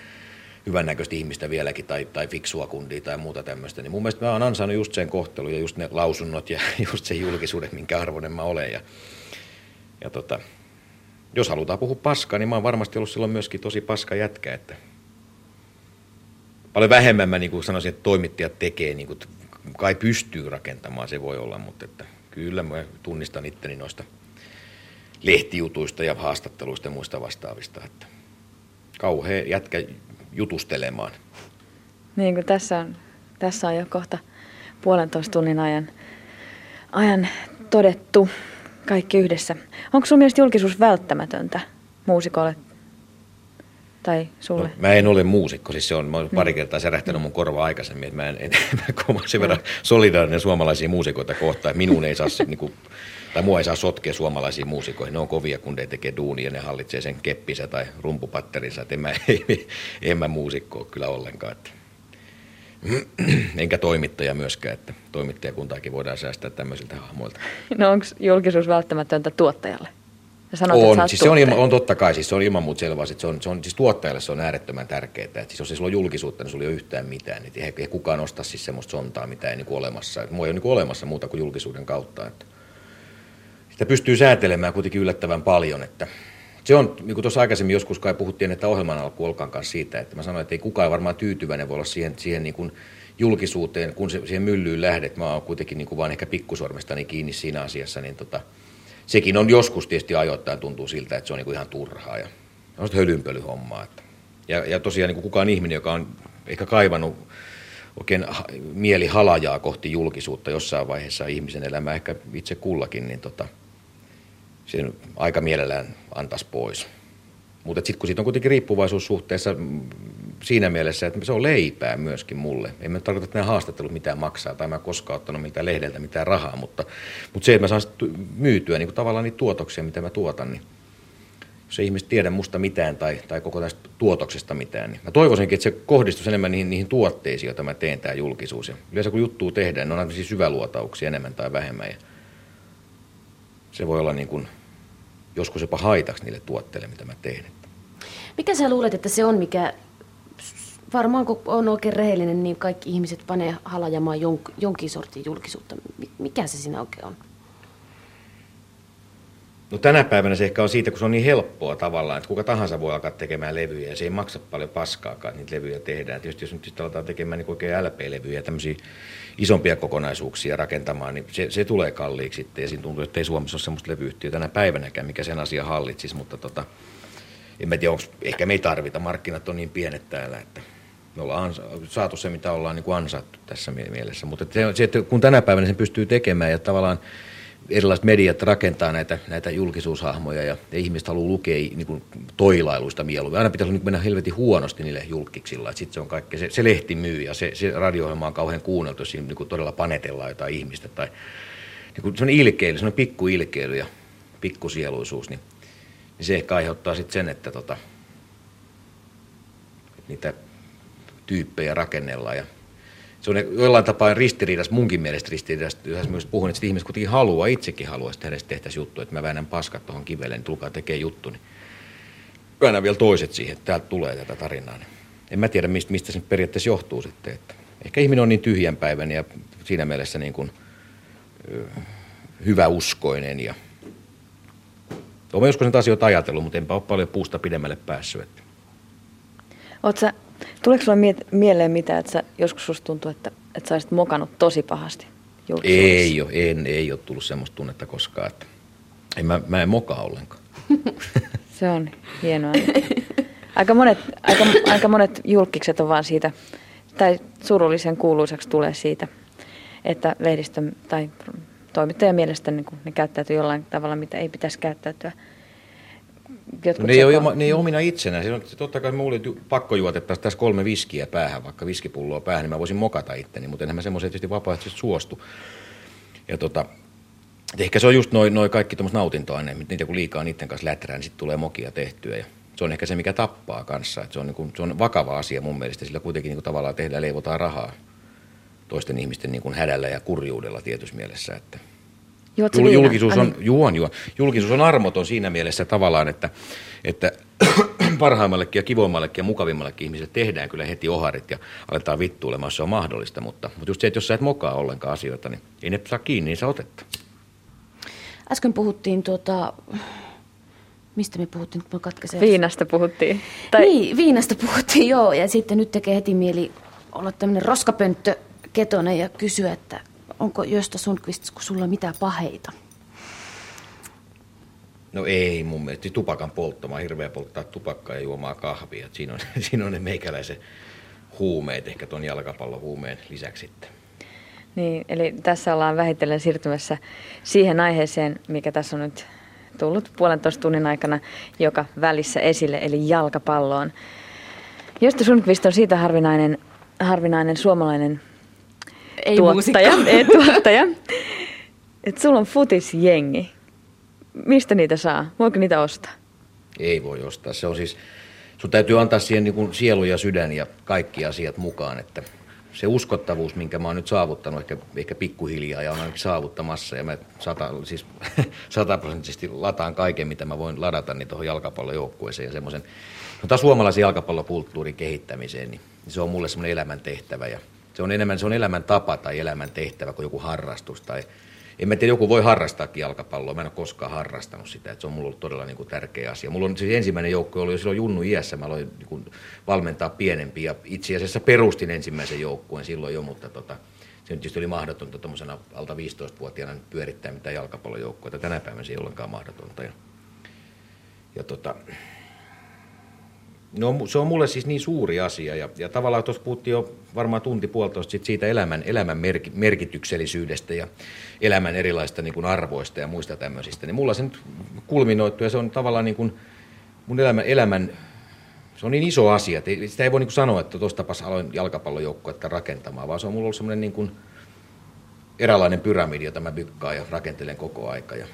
hyvännäköistä ihmistä vieläkin tai, tai fiksua kundia tai muuta tämmöistä, niin mun mielestä mä oon ansainnut just sen kohtelun ja just ne lausunnot ja just sen julkisuuden, minkä arvoinen mä olen. Ja, ja tota, jos halutaan puhua paskaa, niin mä oon varmasti ollut silloin myöskin tosi paska jätkä, että paljon vähemmän mä niin kuin sanoisin, että toimittajat tekee, niin kuin, kai pystyy rakentamaan, se voi olla, mutta että kyllä mä tunnistan itteni noista lehtijutuista ja haastatteluista ja muista vastaavista, että kauhea jätkä jutustelemaan. Niin kuin tässä on, tässä on jo kohta puolentoista tunnin ajan, ajan todettu kaikki yhdessä. Onko sun mielestä julkisuus välttämätöntä muusikolle tai sulle? No, mä en ole muusikko, siis se on, mä olen pari kertaa särähtänyt mun korvaa aikaisemmin, että mä en, en mä sen verran solidaarinen suomalaisia muusikoita kohtaan, että minun ei saa niin kuin, tai mua ei saa sotkea suomalaisiin muusikoihin, ne on kovia, kun ne tekee duunia ja ne hallitsee sen keppinsä tai rumpupatterinsa, että en mä, ei, en mä muusikko kyllä ollenkaan. Että. Enkä toimittaja myöskään, että toimittajakuntaakin voidaan säästää tämmöisiltä hahmoilta. No onko julkisuus välttämätöntä tuottajalle? Sanoit, on, siis se on, ilma, on totta kai, siis se on ilman muuta selvää, että se on, se on, siis tuottajalle se on äärettömän tärkeää, että siis jos ei sulla ole julkisuutta, niin sulla ei ole yhtään mitään, niin ei, ei kukaan osta siis semmoista sontaa, mitä ei niin kuin olemassa, mua ei ole niin kuin olemassa muuta kuin julkisuuden kautta, että sitä pystyy säätelemään kuitenkin yllättävän paljon, että se on, niin kuin tuossa aikaisemmin joskus kai puhuttiin, että ohjelman alku Olkan kanssa siitä, että mä sanoin, että ei kukaan varmaan tyytyväinen voi olla siihen, siihen niin kuin julkisuuteen, kun se, siihen myllyyn lähdet, mä oon kuitenkin niin kuin vaan ehkä pikkusormestani kiinni siinä asiassa, niin tota, sekin on joskus tietysti ajoittain tuntuu siltä, että se on niin kuin ihan turhaa ja on hölynpölyhommaa. Että. Ja, ja tosiaan niin kuin kukaan ihminen, joka on ehkä kaivannut oikein mieli halajaa kohti julkisuutta jossain vaiheessa ihmisen elämää, ehkä itse kullakin, niin tota, sen aika mielellään antaisi pois. Mutta sitten kun siitä on kuitenkin riippuvaisuus suhteessa mm, siinä mielessä, että se on leipää myöskin mulle. Ei mä tarkoita, että nämä haastattelut mitään maksaa, tai mä koskaan ottanut mitään lehdeltä mitään rahaa, mutta, mutta se, että mä saan myytyä niin kuin tavallaan niitä tuotoksia, mitä mä tuotan, niin jos ei ihmiset tiedä musta mitään tai, tai koko tästä tuotoksesta mitään, niin mä toivoisinkin, että se kohdistuisi enemmän niihin, niihin tuotteisiin, joita mä teen tämä julkisuus. Ja yleensä kun juttuu tehdään, ne on aina syväluotauksia enemmän tai vähemmän. Ja se voi olla niin kuin joskus jopa haitaksi niille tuotteille, mitä mä teen. Mikä sä luulet, että se on, mikä varmaan kun on oikein rehellinen, niin kaikki ihmiset panee halajamaan jonk, jonkin sortin julkisuutta. Mikä se siinä oikein on? No tänä päivänä se ehkä on siitä, kun se on niin helppoa tavallaan, että kuka tahansa voi alkaa tekemään levyjä ja se ei maksa paljon paskaakaan, niitä levyjä tehdään. Tietysti jos nyt sitten aletaan tekemään niin oikein LP-levyjä ja tämmöisiä isompia kokonaisuuksia rakentamaan, niin se, se tulee kalliiksi sitten. Ja siinä tuntuu, että ei Suomessa ole semmoista levyyhtiöä tänä päivänäkään, mikä sen asian hallitsisi, mutta tota, en mä tiedä, onko, ehkä me ei tarvita, markkinat on niin pienet täällä, että me ollaan saatu se, mitä ollaan niin kuin ansattu tässä mielessä. Mutta se, että kun tänä päivänä sen pystyy tekemään ja tavallaan erilaiset mediat rakentaa näitä, näitä julkisuushahmoja ja, ihmiset haluaa lukea niin kuin toilailuista mieluummin. Aina pitäisi niin mennä helvetin huonosti niille julkiksilla. Sitten se on kaikki, se, se, lehti myy ja se, se radio on kauhean kuunneltu, jos siinä niin kuin todella panetellaan jotain ihmistä. Tai, niin kuin sellainen ilkeily, sellainen pikku ilkeily ja pikkusieluisuus, niin, niin se ehkä aiheuttaa sitten sen, että, tota, että niitä tyyppejä rakennellaan ja se on jollain tapaa ristiriidassa, munkin mielestä ristiriidassa, jos myös puhun, että ihmiset kuitenkin haluaa, itsekin haluaa, että hänestä tehtäisiin juttu, että mä väännän paskat tuohon kivelle, niin tulkaa tekee juttu, niin väännän vielä toiset siihen, että täältä tulee tätä tarinaa. Niin en mä tiedä, mistä, mistä se periaatteessa johtuu sitten. Että ehkä ihminen on niin tyhjänpäiväinen ja siinä mielessä niin kuin, hyväuskoinen ja olen joskus näitä asioita ajatellut, mutta enpä ole paljon puusta pidemmälle päässyt. Oletko Tuleeko sinulle mieleen mitä, että sä, joskus susta tuntuu, että, että sä olisit mokannut tosi pahasti Ei ole, en, ei ole tullut semmoista tunnetta koskaan, että ei, mä, mä en mokaa ollenkaan. Se on hienoa. Aika monet, aika, aika monet julkikset on vaan siitä, tai surullisen kuuluisaksi tulee siitä, että lehdistön tai toimittajan mielestä niin ne käyttäytyy jollain tavalla, mitä ei pitäisi käyttäytyä jotkut ne, ei ole, ne ei ole omina itsenään. Se on, totta kai mulla oli pakko juotettaisiin tässä kolme viskiä päähän, vaikka viskipulloa päähän, niin mä voisin mokata itteni, mutta enhän mä semmoisen tietysti vapaaehtoisesti suostu. Ja tota, ehkä se on just noin noi kaikki tuommoiset nautintoaineet, niitä kun liikaa niiden kanssa läträä, niin sitten tulee mokia tehtyä. Ja se on ehkä se, mikä tappaa kanssa. Et se, on niin kuin, se on vakava asia mun mielestä, sillä kuitenkin niin kuin tavallaan tehdään, leivotaan rahaa toisten ihmisten niin kuin hädällä ja kurjuudella tietyssä mielessä. Että Jul- julkisuus on, niin. juon, juon. julkisuus on armoton siinä mielessä tavallaan, että, että parhaimmallekin ja kivoimmallekin ja mukavimmallekin ihmiselle tehdään kyllä heti oharit ja aletaan vittuilemaan, jos se on mahdollista. Mutta, mutta just se, että jos sä et mokaa ollenkaan asioita, niin ei ne saa kiinni, niin sä otetta. Äsken puhuttiin tuota, mistä me puhuttiin, kun mä katkaisen. Viinasta puhuttiin. Tai... Niin, viinasta puhuttiin, joo. Ja sitten nyt tekee heti mieli olla tämmöinen roskapönttö ketonen ja kysyä, että onko Josta Sundqvist, kun sulla on mitään paheita? No ei mun mielestä. Tupakan poltto. Mä oon hirveä polttaa tupakkaa ja juomaa kahvia. Et Siinä on, siinä on ne meikäläisen huumeet, ehkä ton jalkapallon huumeen lisäksi sitten. Niin, eli tässä ollaan vähitellen siirtymässä siihen aiheeseen, mikä tässä on nyt tullut puolentoista tunnin aikana joka välissä esille, eli jalkapalloon. Josta Sundqvist on siitä harvinainen, harvinainen suomalainen Ei tuottaja, ei, tuottaja että sulla on futisjengi. Mistä niitä saa? Voiko niitä ostaa? Ei voi ostaa. Se on siis, sun täytyy antaa siihen niin kuin sielu ja sydän ja kaikki asiat mukaan, että se uskottavuus, minkä mä oon nyt saavuttanut, ehkä, ehkä pikkuhiljaa ja on ainakin saavuttamassa, ja mä sata, siis sataprosenttisesti lataan kaiken, mitä mä voin ladata niin tuohon jalkapallojoukkueeseen ja semmoisen, no taas suomalaisen jalkapallokulttuurin kehittämiseen, niin se on mulle semmoinen elämäntehtävä, ja se on enemmän, se on elämäntapa tai elämäntehtävä kuin joku harrastus tai en mä tiedä, joku voi harrastaakin jalkapalloa. Mä en ole koskaan harrastanut sitä. että se on mulla ollut todella niin kuin tärkeä asia. Mulla on siis ensimmäinen joukko oli jo silloin Junnu iässä. Mä aloin niin kuin valmentaa pienempiä. Itse asiassa perustin ensimmäisen joukkueen silloin jo, mutta tota, se nyt tietysti oli mahdotonta tuommoisena alta 15-vuotiaana nyt pyörittää mitään jalkapallojoukkoita. Tänä päivänä se ei ollenkaan mahdotonta. Ja, ja tota, No se on mulle siis niin suuri asia ja, ja tavallaan tuossa puhuttiin jo varmaan tunti puolitoista sit siitä elämän, elämän merki, merkityksellisyydestä ja elämän erilaista niin kuin arvoista ja muista tämmöisistä. Niin mulla se nyt kulminoitu ja se on tavallaan niin kuin mun elämän, elämän se on niin iso asia, että sitä ei voi niin kuin sanoa, että tuosta tapas aloin jalkapallojoukkuetta rakentamaan, vaan se on mulla ollut semmoinen niin eräänlainen pyramidi, jota mä bykkaan ja rakentelen koko aika. Ja...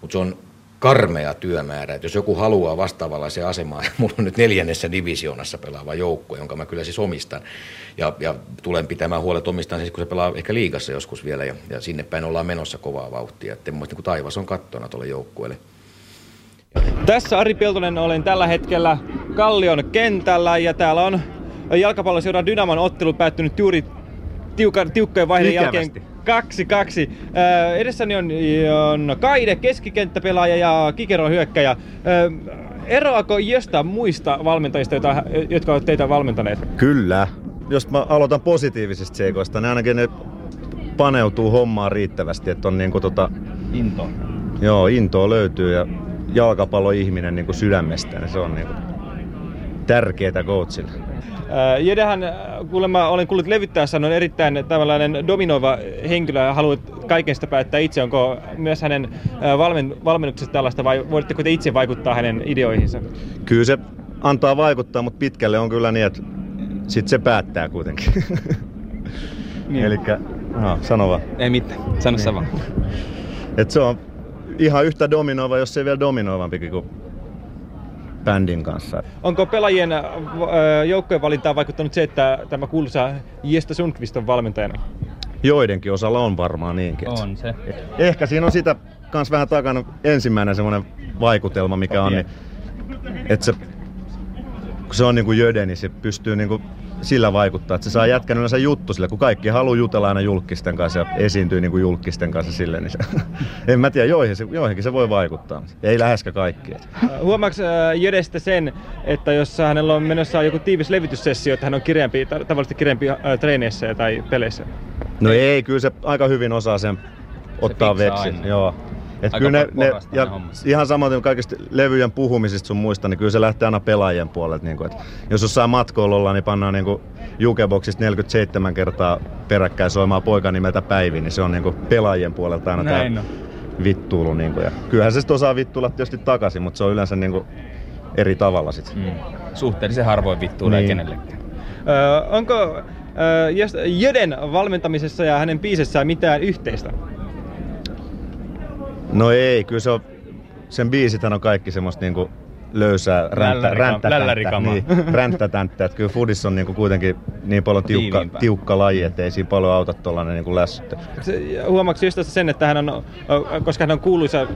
Mutta se on karmea työmäärä, että jos joku haluaa vastaavanlaisen asemaan, ja mulla on nyt neljännessä divisioonassa pelaava joukko, jonka mä kyllä siis omistan, ja, ja tulen pitämään huolet omistaan siis, kun se pelaa ehkä liigassa joskus vielä, ja, ja sinne päin ollaan menossa kovaa vauhtia, että niin taivas on kattona tuolle joukkueelle. Tässä Ari Peltonen olen tällä hetkellä Kallion kentällä ja täällä on jalkapalloseuran Dynamon ottelu päättynyt juuri tiukan, tiukkojen vaiheiden jälkeen. Kaksi kaksi. Äh, edessäni on, on Kaide keskikenttäpelaaja ja Kikero hyökkäjä. Äh, eroako jostain muista valmentajista, joita, jotka ovat teitä valmentaneet? Kyllä. Jos mä aloitan positiivisista seikoista, niin ainakin ne paneutuu hommaan riittävästi, että on niinku tota... Into. Joo, intoa löytyy ja jalkapalloihminen niinku sydämestään, niin se on niinku tärkeää coachille. Äh, Jedehän, äh, kuulemma olen kuullut levyttäessä, on erittäin tällainen dominoiva henkilö ja haluat kaiken sitä päättää itse. Onko myös hänen äh, valmen, valmennuksesta tällaista vai voitteko te itse vaikuttaa hänen ideoihinsa? Kyllä se antaa vaikuttaa, mutta pitkälle on kyllä niin, että sit se päättää kuitenkin. Niin. Elikkä, no, sano vaan. Ei mitään, sano sä vaan. Et se on ihan yhtä dominoiva, jos ei vielä dominoivampikin kuin bändin kanssa. Onko pelaajien äh, joukkojen valintaan vaikuttanut se, että tämä kuuluisa Jesta Sundqvist on valmentajana? Joidenkin osalla on varmaan niinkin. On se. Ehkä siinä on sitä kans vähän takana ensimmäinen semmoinen vaikutelma, mikä on, niin, että se, kun se on niinku jöde, niin se pystyy niinku sillä vaikuttaa, että se saa jätkän yleensä juttu sille, kun kaikki haluaa jutella aina julkisten kanssa ja esiintyy niinku julkisten kanssa sille, niin se, en mä tiedä, joihin se, joihinkin se voi vaikuttaa. Ei läheskään kaikki. Huomaaks äh, Jedestä sen, että jos hänellä on menossa joku tiivis levityssessio, että hän on kireempi, ta- tavallisesti kireempi äh, treeneissä tai peleissä? No ei, kyllä se aika hyvin osaa sen ottaa aina. Joo. Et Aika kyllä ne, ne, ja ne ihan samaten kaikista levyjen puhumisista sun muista, niin kyllä se lähtee aina pelaajien puolelta. Niin kuin, jos jossain matkoilla ollaan, niin pannaan niin kuin jukeboxista 47 kertaa peräkkäin soimaan poika nimeltä Päivi, niin se on niin kuin pelaajien puolelta aina Näin tää on. vittuulu. Niin kuin, ja kyllähän se osaa vittuilla tietysti takaisin, mutta se on yleensä niin kuin eri tavalla sit. Mm. Suhteellisen harvoin vittuilee Niin. kenellekään. Ö, onko ö, jos Jöden valmentamisessa ja hänen biisessään mitään yhteistä? No ei, kyllä se on, sen biisithän on kaikki semmoista niinku löysää ränttätänttä. lällärikamaa. Niin, ränttätänttä. Että kyllä foodissa on niinku kuitenkin niin paljon tiukka, Tiiviimpää. tiukka laji, että ei siinä paljon auta tuollainen niinku lässytte. Se- Huomaatko just sen, että hän on, koska hän on kuuluisa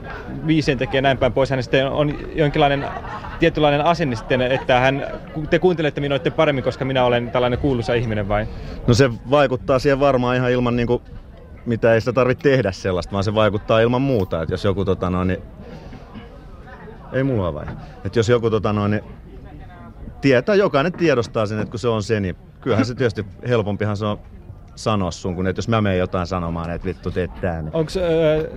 biisien tekijä näin päin pois, hän sitten on jonkinlainen tietynlainen asenne sitten, että hän, te kuuntelette minua paremmin, koska minä olen tällainen kuuluisa ihminen vai? No se vaikuttaa siihen varmaan ihan ilman niinku, mitä ei sitä tarvitse tehdä sellaista, vaan se vaikuttaa ilman muuta. Että jos joku tota noin, niin... Ei mulla vai? Että jos joku tota noin, niin tietää, jokainen tiedostaa sen, että kun se on se, niin kyllähän se tietysti helpompihan se on sanoa sun, kuin että jos mä menen jotain sanomaan, että vittu teet tää. Niin. Onko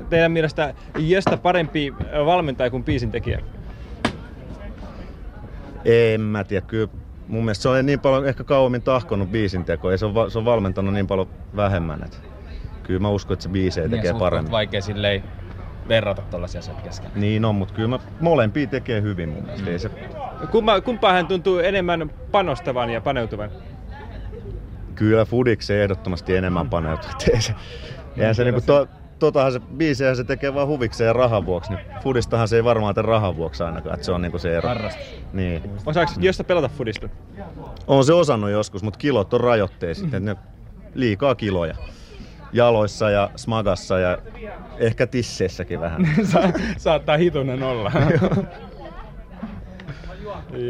teidän mielestä Jöstä parempi valmentaja kuin biisin tekijä? En mä tiedä, kyllä mun mielestä se on niin paljon ehkä kauemmin tahkonut biisin teko, ei se on, va- se on valmentanut niin paljon vähemmän. Että kyllä mä uskon, että se biisejä tekee suht paremmin. vaikea silleen verrata tollasia asioita kesken. Niin on, mutta kyllä mä molempia tekee hyvin mun mielestä. Ei se, Kumpa, kumpaan hän tuntuu enemmän panostavan ja paneutuvan? kyllä Fudikseen ehdottomasti enemmän paneutuu. että Ei se, eihän se niinku to, totahan se biisejä se tekee vaan huvikseen ja rahan vuoksi. Niin Fudistahan se ei varmaan tee rahan vuoksi ainakaan, että se on niinku se ero. Harrastus. Niin. Osaako Jöstä pelata fudista? On se osannut joskus, mutta kilot on rajoitteisia. Mm. Ne liikaa kiloja. Jaloissa ja smagassa ja ehkä tisseissäkin vähän. Sa- saattaa hitunen olla.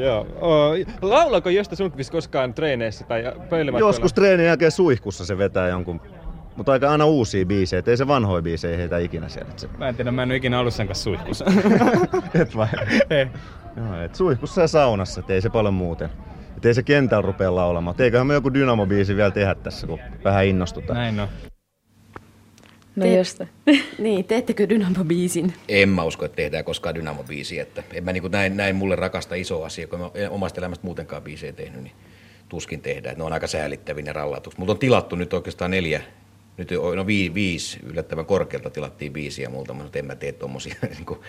Joo. O, laulaako Jöstä Sundqvist koskaan treeneissä tai pöylimatkoilla? Joskus treenin jälkeen suihkussa se vetää jonkun, mutta aika aina uusia biisejä, ei se vanhoja biisejä heitä ikinä sieltä. Se, Mä en tiedä, mä en ole ikinä ollut sen kanssa suihkussa. et vai? Ei. Joo, et suihkussa ja saunassa, et ei se paljon muuten. Et ei se kentällä rupea laulamaan. Et eiköhän me joku Dynamo-biisi vielä tehdä tässä, kun vähän innostutaan. Näin on. No Te- Jöstä. Niin, teettekö Dynamo-biisin? En mä usko, että tehdään koskaan Dynamo-biisiä. Että en mä niin näin, näin mulle rakasta iso asia, kun mä en omasta elämästä muutenkaan biisejä tehnyt, niin tuskin tehdään. Et Ne on aika säälittäviä ne rallatukset. Mutta on tilattu nyt oikeastaan neljä, nyt on- no vi, viisi yllättävän korkealta tilattiin biisiä multa, mutta en mä tee tommosia. niin kuin,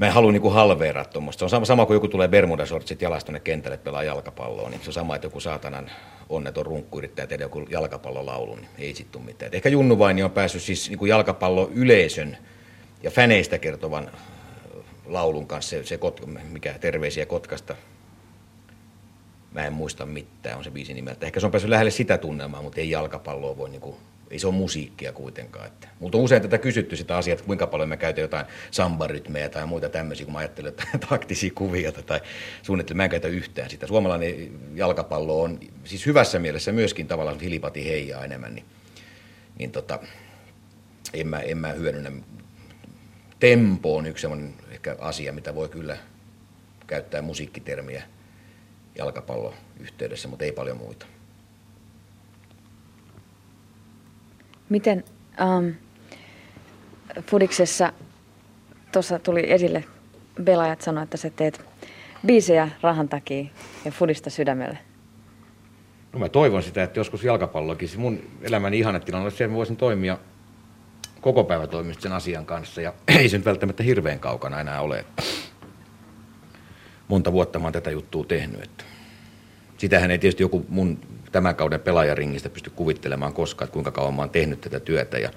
mä en halua niin halveeraa tuommoista. Se on sama, sama kuin joku tulee Bermuda-sortsit jalasta tuonne kentälle pelaa jalkapalloa, niin se on sama, että joku saatanan onneton runkku yrittää tehdä joku jalkapallolaulu, niin ei sit tuu mitään. Et ehkä Junnu Vaini on päässyt siis niin jalkapallo yleisön ja fäneistä kertovan laulun kanssa, se, se kot, mikä terveisiä Kotkasta, mä en muista mitään, on se biisi nimeltä. Ehkä se on päässyt lähelle sitä tunnelmaa, mutta ei jalkapalloa voi niinku, ei se ole musiikkia kuitenkaan. Että. Mutta on usein tätä kysytty sitä asiaa, että kuinka paljon me käytetään jotain sambarytmejä tai muita tämmöisiä, kun mä ajattelen että taktisia kuvioita tai suunnittelen, mä en käytä yhtään sitä. Suomalainen jalkapallo on siis hyvässä mielessä myöskin tavallaan hilipati heijaa enemmän, niin, niin tota, en mä, en mä hyödynnä. Tempo on yksi sellainen ehkä asia, mitä voi kyllä käyttää musiikkitermiä jalkapallon yhteydessä, mutta ei paljon muita. Miten um, Fudiksessa tuossa tuli esille, Belajat sanoi, että sä teet biisejä rahan takia ja Fudista sydämelle. No mä toivon sitä, että joskus jalkapallokin, se mun elämäni ihannetilanne olisi se, että voisin toimia koko päivä toimista sen asian kanssa ja ei se nyt välttämättä hirveän kaukana enää ole. Monta vuotta mä oon tätä juttua tehnyt. Että sitähän ei tietysti joku mun tämän kauden pelaajaringistä pysty kuvittelemaan koskaan, että kuinka kauan mä oon tehnyt tätä työtä ja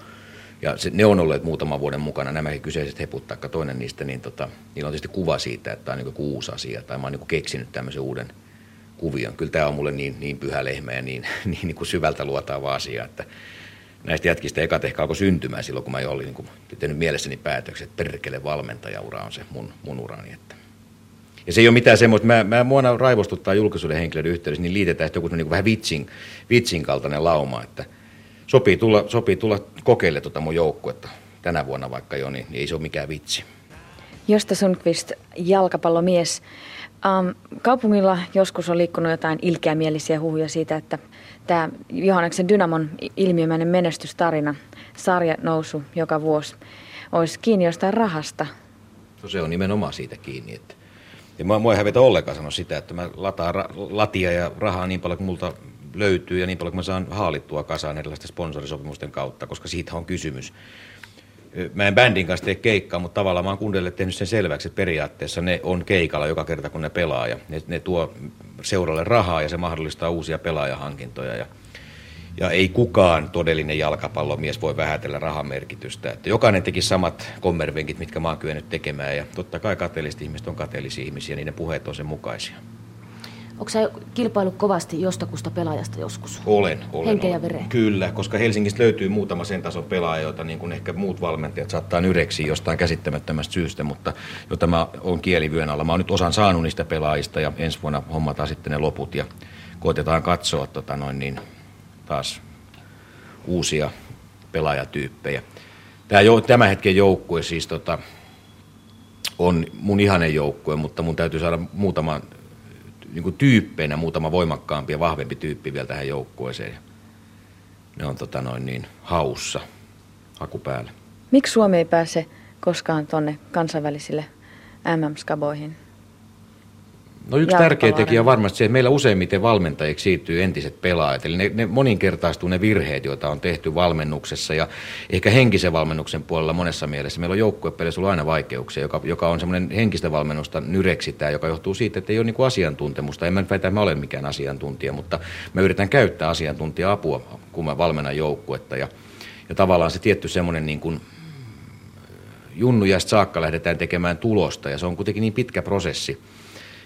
ja se, ne on olleet muutaman vuoden mukana, nämäkin kyseiset heput, taikka toinen niistä, niin tota, niillä on tietysti kuva siitä, että tämä on niin joku uusi asia, tai mä oon niin keksinyt tämmöisen uuden kuvion. Kyllä tämä on mulle niin, niin pyhä lehmä ja niin, niin, niin kuin syvältä luotaava asia, että näistä jätkistä ekat ehkä alkoi syntymään silloin, kun mä jo olin niin kuin, tehnyt mielessäni päätöksen, että perkele valmentajaura on se mun, mun urani. Että. Ja se ei ole mitään semmoista, mä, mä muona raivostuttaa julkisuuden henkilöiden yhteydessä, niin liitetään sitten joku niin kuin vähän vitsin, vitsin kaltainen lauma, että sopii tulla, sopii tulla kokeille tuota mun joukkuetta tänä vuonna vaikka jo, niin, niin ei se ole mikään vitsi. Josta Sundqvist, jalkapallomies. Um, kaupungilla joskus on liikkunut jotain ilkeämielisiä huhuja siitä, että tämä Johanneksen Dynamon ilmiömäinen menestystarina, sarja nousu joka vuosi, olisi kiinni jostain rahasta. No se on nimenomaan siitä kiinni. Että. Ja mua, mua ei hävetä ollenkaan sanoa sitä, että mä lataan ra- latia ja rahaa niin paljon kuin multa löytyy ja niin paljon kuin mä saan haalittua kasaan erilaisten sponsorisopimusten kautta, koska siitä on kysymys. Mä en bändin kanssa tee keikkaa, mutta tavallaan mä oon kuunnelle tehnyt sen selväksi, että periaatteessa ne on keikalla joka kerta, kun ne pelaa. Ja ne, ne tuo seuralle rahaa ja se mahdollistaa uusia pelaajahankintoja. Ja, Ja ei kukaan todellinen jalkapallomies voi vähätellä rahan merkitystä. Että jokainen teki samat kommervenkit, mitkä mä oon kyennyt tekemään. Ja totta kai kateelliset ihmiset on kateellisia ihmisiä, niin ne puheet on sen mukaisia. Onko sä kilpailu kovasti jostakusta pelaajasta joskus? Olen, olen. Henkeä ja vereen. Kyllä, koska Helsingistä löytyy muutama sen tason pelaaja, joita niin kuin ehkä muut valmentajat saattaa nyreksiä jostain käsittämättömästä syystä, mutta jota mä oon kielivyön alla. Mä oon nyt osan saanut niistä pelaajista ja ensi vuonna hommataan sitten ne loput ja koitetaan katsoa tota noin niin, taas uusia pelaajatyyppejä. Tämä, jo, tämän hetken joukkue siis tota, on mun ihanen joukkue, mutta mun täytyy saada muutama niin kuin tyyppeinä muutama voimakkaampi ja vahvempi tyyppi vielä tähän joukkueeseen. Ne on tota noin niin haussa, haku päällä. Miksi Suomi ei pääse koskaan tuonne kansainvälisille MM-skaboihin? No yksi tärkeä tekijä on varmasti se, että meillä useimmiten valmentajiksi siirtyy entiset pelaajat. Eli ne, ne moninkertaistuu ne virheet, joita on tehty valmennuksessa ja ehkä henkisen valmennuksen puolella monessa mielessä. Meillä on joukkuepeleissä ollut aina vaikeuksia, joka, joka on semmoinen henkistä valmennusta nyreksitää, joka johtuu siitä, että ei ole niin asiantuntemusta. En mä väitä, että mä olen mikään asiantuntija, mutta mä yritän käyttää asiantuntija-apua, kun mä valmennan joukkuetta. Ja, ja tavallaan se tietty semmoinen niin kuin junnujasta saakka lähdetään tekemään tulosta ja se on kuitenkin niin pitkä prosessi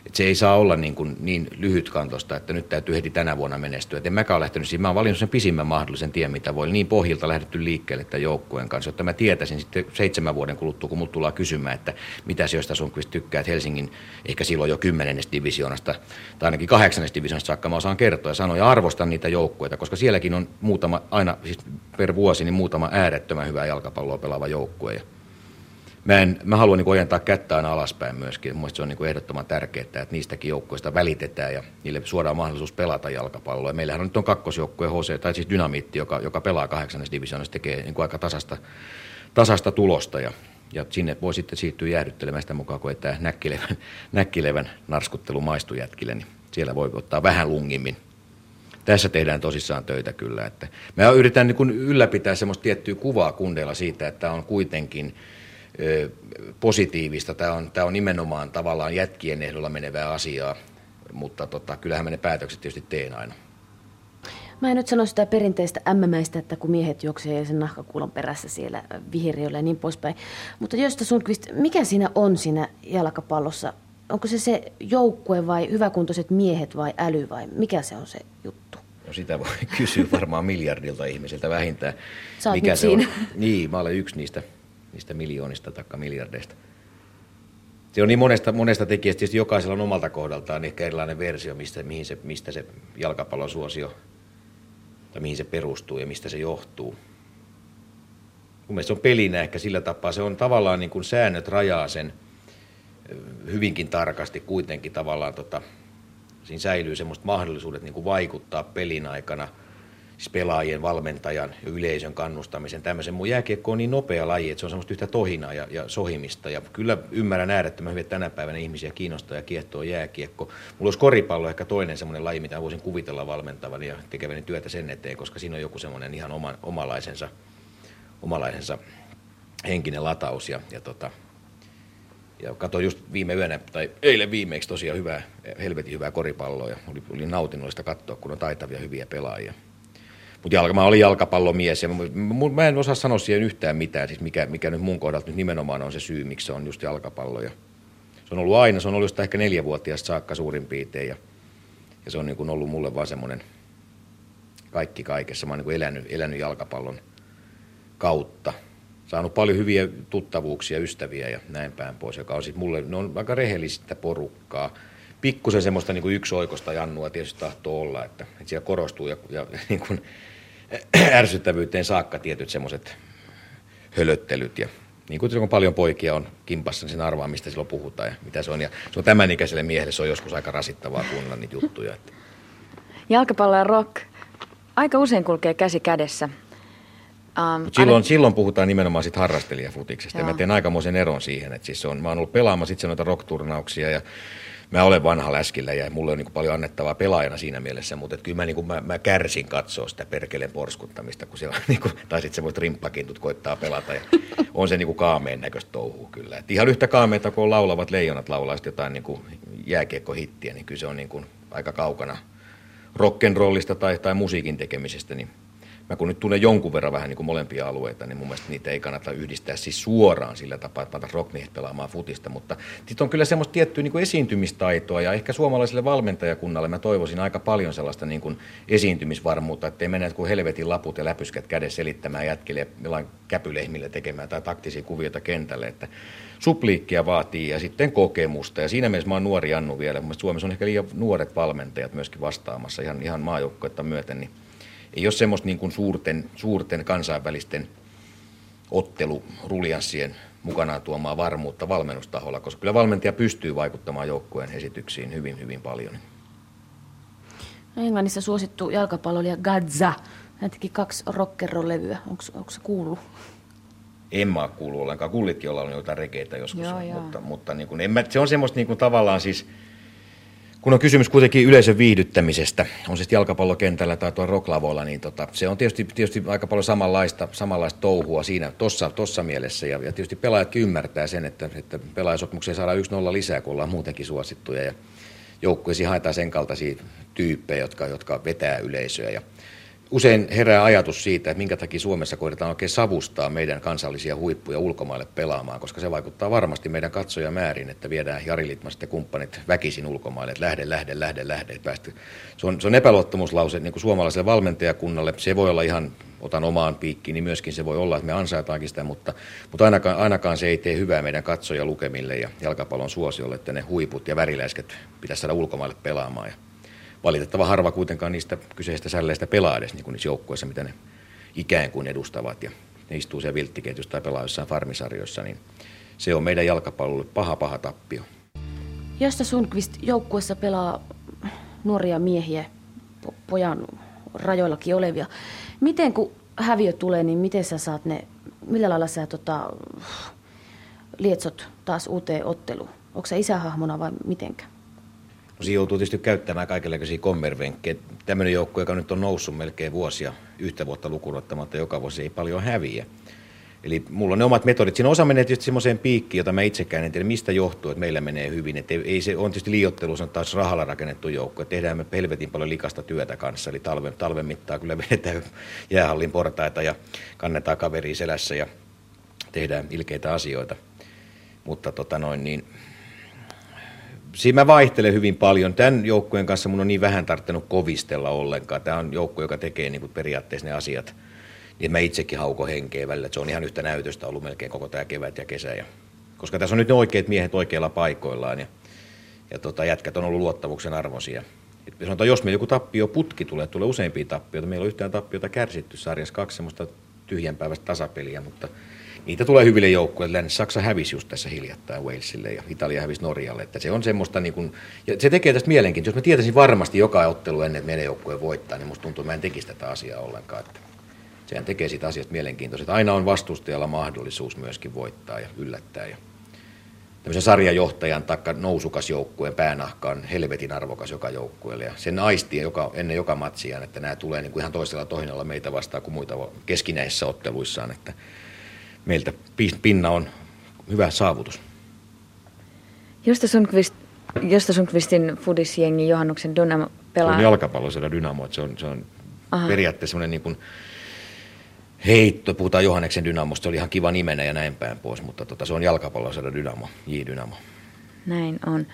että se ei saa olla niin, kuin niin lyhytkantosta, että nyt täytyy heti tänä vuonna menestyä. Et en mäkään ole lähtenyt siihen. Mä olen valinnut sen pisimmän mahdollisen tien, mitä voi. Niin pohjilta lähdetty liikkeelle tämän joukkueen kanssa, jotta mä tietäisin sitten seitsemän vuoden kuluttua, kun mut tullaan kysymään, että mitä sijoista Sundqvist tykkää, että Helsingin ehkä silloin jo kymmenennestä divisioonasta tai ainakin kahdeksannesta divisioonasta saakka mä osaan kertoa ja sanoa ja arvostan niitä joukkueita, koska sielläkin on muutama, aina siis per vuosi, niin muutama äärettömän hyvä jalkapalloa pelaava joukkue. Mä, en, mä haluan niin ojentaa kättä aina alaspäin myöskin. Mielestäni se on niin ehdottoman tärkeää, että niistäkin joukkoista välitetään ja niille suodaan mahdollisuus pelata jalkapalloa. Meillähän on nyt on kakkosjoukkue HC, tai siis Dynamiitti, joka, joka pelaa kahdeksannes divisioonassa, tekee niin aika tasasta, tasasta tulosta ja, ja sinne voi sitten siirtyä jäädyttelemään sitä mukaan, kun tämä näkkilevän, näkkilevän narskuttelu maistuu jätkille, niin siellä voi ottaa vähän lungimmin tässä tehdään tosissaan töitä kyllä. Että mä yritän niin ylläpitää semmoista tiettyä kuvaa kundeilla siitä, että on kuitenkin positiivista. Tämä on, tämä on nimenomaan tavallaan jätkien ehdolla menevää asiaa, mutta tota, kyllähän mä ne päätökset tietysti teen aina. Mä en nyt sano sitä perinteistä ämmämäistä, että kun miehet juoksee sen nahkakuulon perässä siellä viheriöllä ja niin poispäin. Mutta Josta Sundqvist, mikä siinä on siinä jalkapallossa? Onko se se joukkue vai hyväkuntoiset miehet vai äly vai mikä se on se juttu? No sitä voi kysyä varmaan miljardilta ihmisiltä vähintään. Sä mikä se siinä. on? Niin, mä olen yksi niistä niistä miljoonista tai miljardeista. Se on niin monesta, monesta tekijästä, tietysti jokaisella on omalta kohdaltaan ehkä erilainen versio, mistä, mihin se, mistä se jalkapallon suosio, tai mihin se perustuu ja mistä se johtuu. Mun mielestä se on pelinä ehkä sillä tapaa, se on tavallaan niin kuin säännöt rajaa sen hyvinkin tarkasti kuitenkin tavallaan, tota, siinä säilyy semmoista mahdollisuudet niin kuin vaikuttaa pelin aikana – siis pelaajien, valmentajan ja yleisön kannustamisen tämmöisen. Mun jääkiekko on niin nopea laji, että se on semmoista yhtä tohinaa ja, ja sohimista. Ja kyllä ymmärrän äärettömän hyvin, että tänä päivänä ihmisiä kiinnostaa ja kiehtoo jääkiekko. Mulla olisi koripallo ehkä toinen semmoinen laji, mitä voisin kuvitella valmentavan ja tekeväni työtä sen eteen, koska siinä on joku semmoinen ihan oma, omalaisensa, omalaisensa henkinen lataus. Ja, ja tota, ja katsoin just viime yönä, tai eilen viimeksi tosiaan hyvää, helvetin hyvää koripalloa ja oli, oli nautinnollista katsoa, kun on taitavia hyviä pelaajia. Mutta jalka, mä olin jalkapallomies ja mä, mä en osaa sanoa siihen yhtään mitään, siis mikä, mikä nyt mun kohdalta nyt nimenomaan on se syy, miksi se on just jalkapallo. Ja se on ollut aina, se on ollut just ehkä neljävuotiaasta saakka suurin piirtein ja, ja se on niin kuin ollut mulle vaan semmoinen kaikki kaikessa. Mä oon niin elänyt, elänyt jalkapallon kautta. Saanut paljon hyviä tuttavuuksia, ystäviä ja näin päin pois, joka on sitten mulle, ne on aika rehellistä porukkaa. Pikkusen semmoista niin kuin yksioikosta jannua tietysti tahtoo olla, että, että siellä korostuu ja, ja niin kuin, ärsyttävyyteen saakka tietyt semmoiset hölöttelyt ja niin kuin kun paljon poikia on kimpassa, niin sen arvaa, mistä silloin puhutaan ja mitä se on. Ja se on tämän ikäiselle miehelle, se on joskus aika rasittavaa kuunnella niitä juttuja. Että. Jalkapallo ja rock aika usein kulkee käsi kädessä. Um, Mut silloin, aina... silloin puhutaan nimenomaan sit harrastelijafutiksesta. Ja mä teen aikamoisen eron siihen. Että siis on, mä oon ollut pelaamassa itse noita rock-turnauksia ja mä olen vanha läskillä ja mulla on niin paljon annettavaa pelaajana siinä mielessä, mutta kyllä mä, niin kuin, mä, mä, kärsin katsoa sitä perkeleen porskuttamista, kun siellä niin kuin, tai sitten semmoiset rimppakintut koittaa pelata ja on se niin kuin kaameen näköistä touhua kyllä. Et ihan yhtä kaameita kuin laulavat leijonat laulaa jotain niin kuin jääkiekkohittiä, niin kyllä se on niin kuin aika kaukana rock'n'rollista tai, tai musiikin tekemisestä, niin mä kun nyt tunnen jonkun verran vähän niin kuin molempia alueita, niin mun mielestä niitä ei kannata yhdistää siis suoraan sillä tapaa, että pantaisiin rockmiehet pelaamaan futista, mutta sitten on kyllä semmoista tiettyä niin kuin esiintymistaitoa ja ehkä suomalaiselle valmentajakunnalle mä toivoisin aika paljon sellaista niin kuin esiintymisvarmuutta, ettei mennä kuin helvetin laput ja läpyskät kädessä selittämään jätkille jollain käpylehmillä tekemään tai taktisia kuvioita kentälle, että supliikkia vaatii ja sitten kokemusta. Ja siinä mielessä mä oon nuori Annu vielä. Mun Suomessa on ehkä liian nuoret valmentajat myöskin vastaamassa ihan, ihan maajoukkoita myöten. Niin ei ole semmoista niin kuin suurten, suurten kansainvälisten ottelurulianssien mukanaan tuomaa varmuutta valmennustaholla, koska kyllä valmentaja pystyy vaikuttamaan joukkueen esityksiin hyvin, hyvin paljon. No Englannissa suosittu jalkapalloilija Gadza, hän teki kaksi rock'n'roll-levyä. Onko se kuullut? En mä kuullut ollenkaan. Kullitkin olla jotain rekeitä joskus, Joo, joo. mutta, mutta niin kuin, en mä, se on semmoista niin kuin tavallaan siis, kun on kysymys kuitenkin yleisön viihdyttämisestä, on sitten jalkapallokentällä tai tuolla rocklavoilla, niin tota, se on tietysti, tietysti aika paljon samanlaista, samanlaista touhua siinä tossa, tossa mielessä. Ja, ja tietysti pelaajatkin ymmärtää sen, että, että pelaajasopimukseen saadaan yksi nolla lisää, kun ollaan muutenkin suosittuja. Ja joukkueisiin haetaan sen kaltaisia tyyppejä, jotka, jotka vetää yleisöä. Ja usein herää ajatus siitä, että minkä takia Suomessa koitetaan oikein savustaa meidän kansallisia huippuja ulkomaille pelaamaan, koska se vaikuttaa varmasti meidän katsojamäärin, että viedään Jari Litmaset ja kumppanit väkisin ulkomaille, että lähde, lähde, lähde, lähde. että Päästä. Se, on, se on epäluottamuslause niin kuin suomalaiselle valmentajakunnalle. Se voi olla ihan, otan omaan piikkiin, niin myöskin se voi olla, että me ansaitaankin sitä, mutta, mutta ainakaan, ainakaan se ei tee hyvää meidän katsojalukemille ja jalkapallon suosiolle, että ne huiput ja väriläisket pitäisi saada ulkomaille pelaamaan. Ja valitettava harva kuitenkaan niistä kyseistä sälleistä pelaa edes niin kuin niissä joukkueissa, mitä ne ikään kuin edustavat. Ja ne istuu siellä vilttiketjussa tai pelaa jossain farmisarjoissa, niin se on meidän jalkapallolle paha paha tappio. Josta Sundqvist joukkuessa pelaa nuoria miehiä, po- pojan rajoillakin olevia. Miten kun häviö tulee, niin miten sä saat ne, millä lailla sä tota, lietsot taas uuteen otteluun? Onko se isähahmona vai mitenkä? No, siinä joutuu tietysti käyttämään kaikenlaisia kommervenkkejä. Tämmöinen joukko, joka nyt on noussut melkein vuosia, yhtä vuotta lukuun ottamatta, joka vuosi ei paljon häviä. Eli mulla on ne omat metodit. Siinä osa menee tietysti semmoiseen piikkiin, jota mä itsekään en tiedä, mistä johtuu, että meillä menee hyvin. Että ei, se on tietysti liiottelu, se on taas rahalla rakennettu joukko. Että tehdään me helvetin paljon likasta työtä kanssa. Eli talven, talven mittaan kyllä vedetään jäähallin portaita ja kannetaan kaveria selässä ja tehdään ilkeitä asioita. Mutta tota noin, niin siinä mä vaihtelen hyvin paljon. Tämän joukkueen kanssa mun on niin vähän tarttunut kovistella ollenkaan. Tämä on joukko, joka tekee niin periaatteessa ne asiat, niin mä itsekin hauko henkeä välillä. Se on ihan yhtä näytöstä ollut melkein koko tämä kevät ja kesä. Ja, koska tässä on nyt ne oikeat miehet oikeilla paikoillaan ja, ja tota, jätkät on ollut luottamuksen arvoisia. Et sanotaan, jos meillä joku tappio putki tulee, tulee useampia tappioita. Meillä on yhtään tappiota kärsitty sarjassa, kaksi semmoista tyhjänpäiväistä tasapeliä, mutta niitä tulee hyville joukkueille. Länsi-Saksa hävisi just tässä hiljattain Walesille ja Italia hävisi Norjalle. Että se on semmoista, niin kuin, ja se tekee tästä mielenkiintoista. Jos mä tietäisin varmasti joka ottelu ennen, että meidän joukkue voittaa, niin musta tuntuu, että mä en tekisi tätä asiaa ollenkaan. Että sehän tekee siitä asiasta mielenkiintoista. Aina on vastustajalla mahdollisuus myöskin voittaa ja yllättää. Ja tämmöisen sarjajohtajan taikka nousukas joukkueen päänahka on helvetin arvokas joka joukkueelle. Ja sen aistii joka, ennen joka matsia, että nämä tulee niin kuin ihan toisella tohinalla meitä vastaan kuin muita keskinäisissä otteluissaan. Että meiltä pinna on hyvä saavutus. Josta Sundqvist, Josta Sundqvistin fudisjengi Johannuksen Dynamo Se pelaa. on jalkapalloisella Dynamo, että se on, se on Aha. periaatteessa semmoinen niin kuin heitto, puhutaan Johanneksen Dynamosta, se oli ihan kiva nimenä ja näin päin pois, mutta tota, se on jalkapalloisella Dynamo, J Dynamo. Näin on.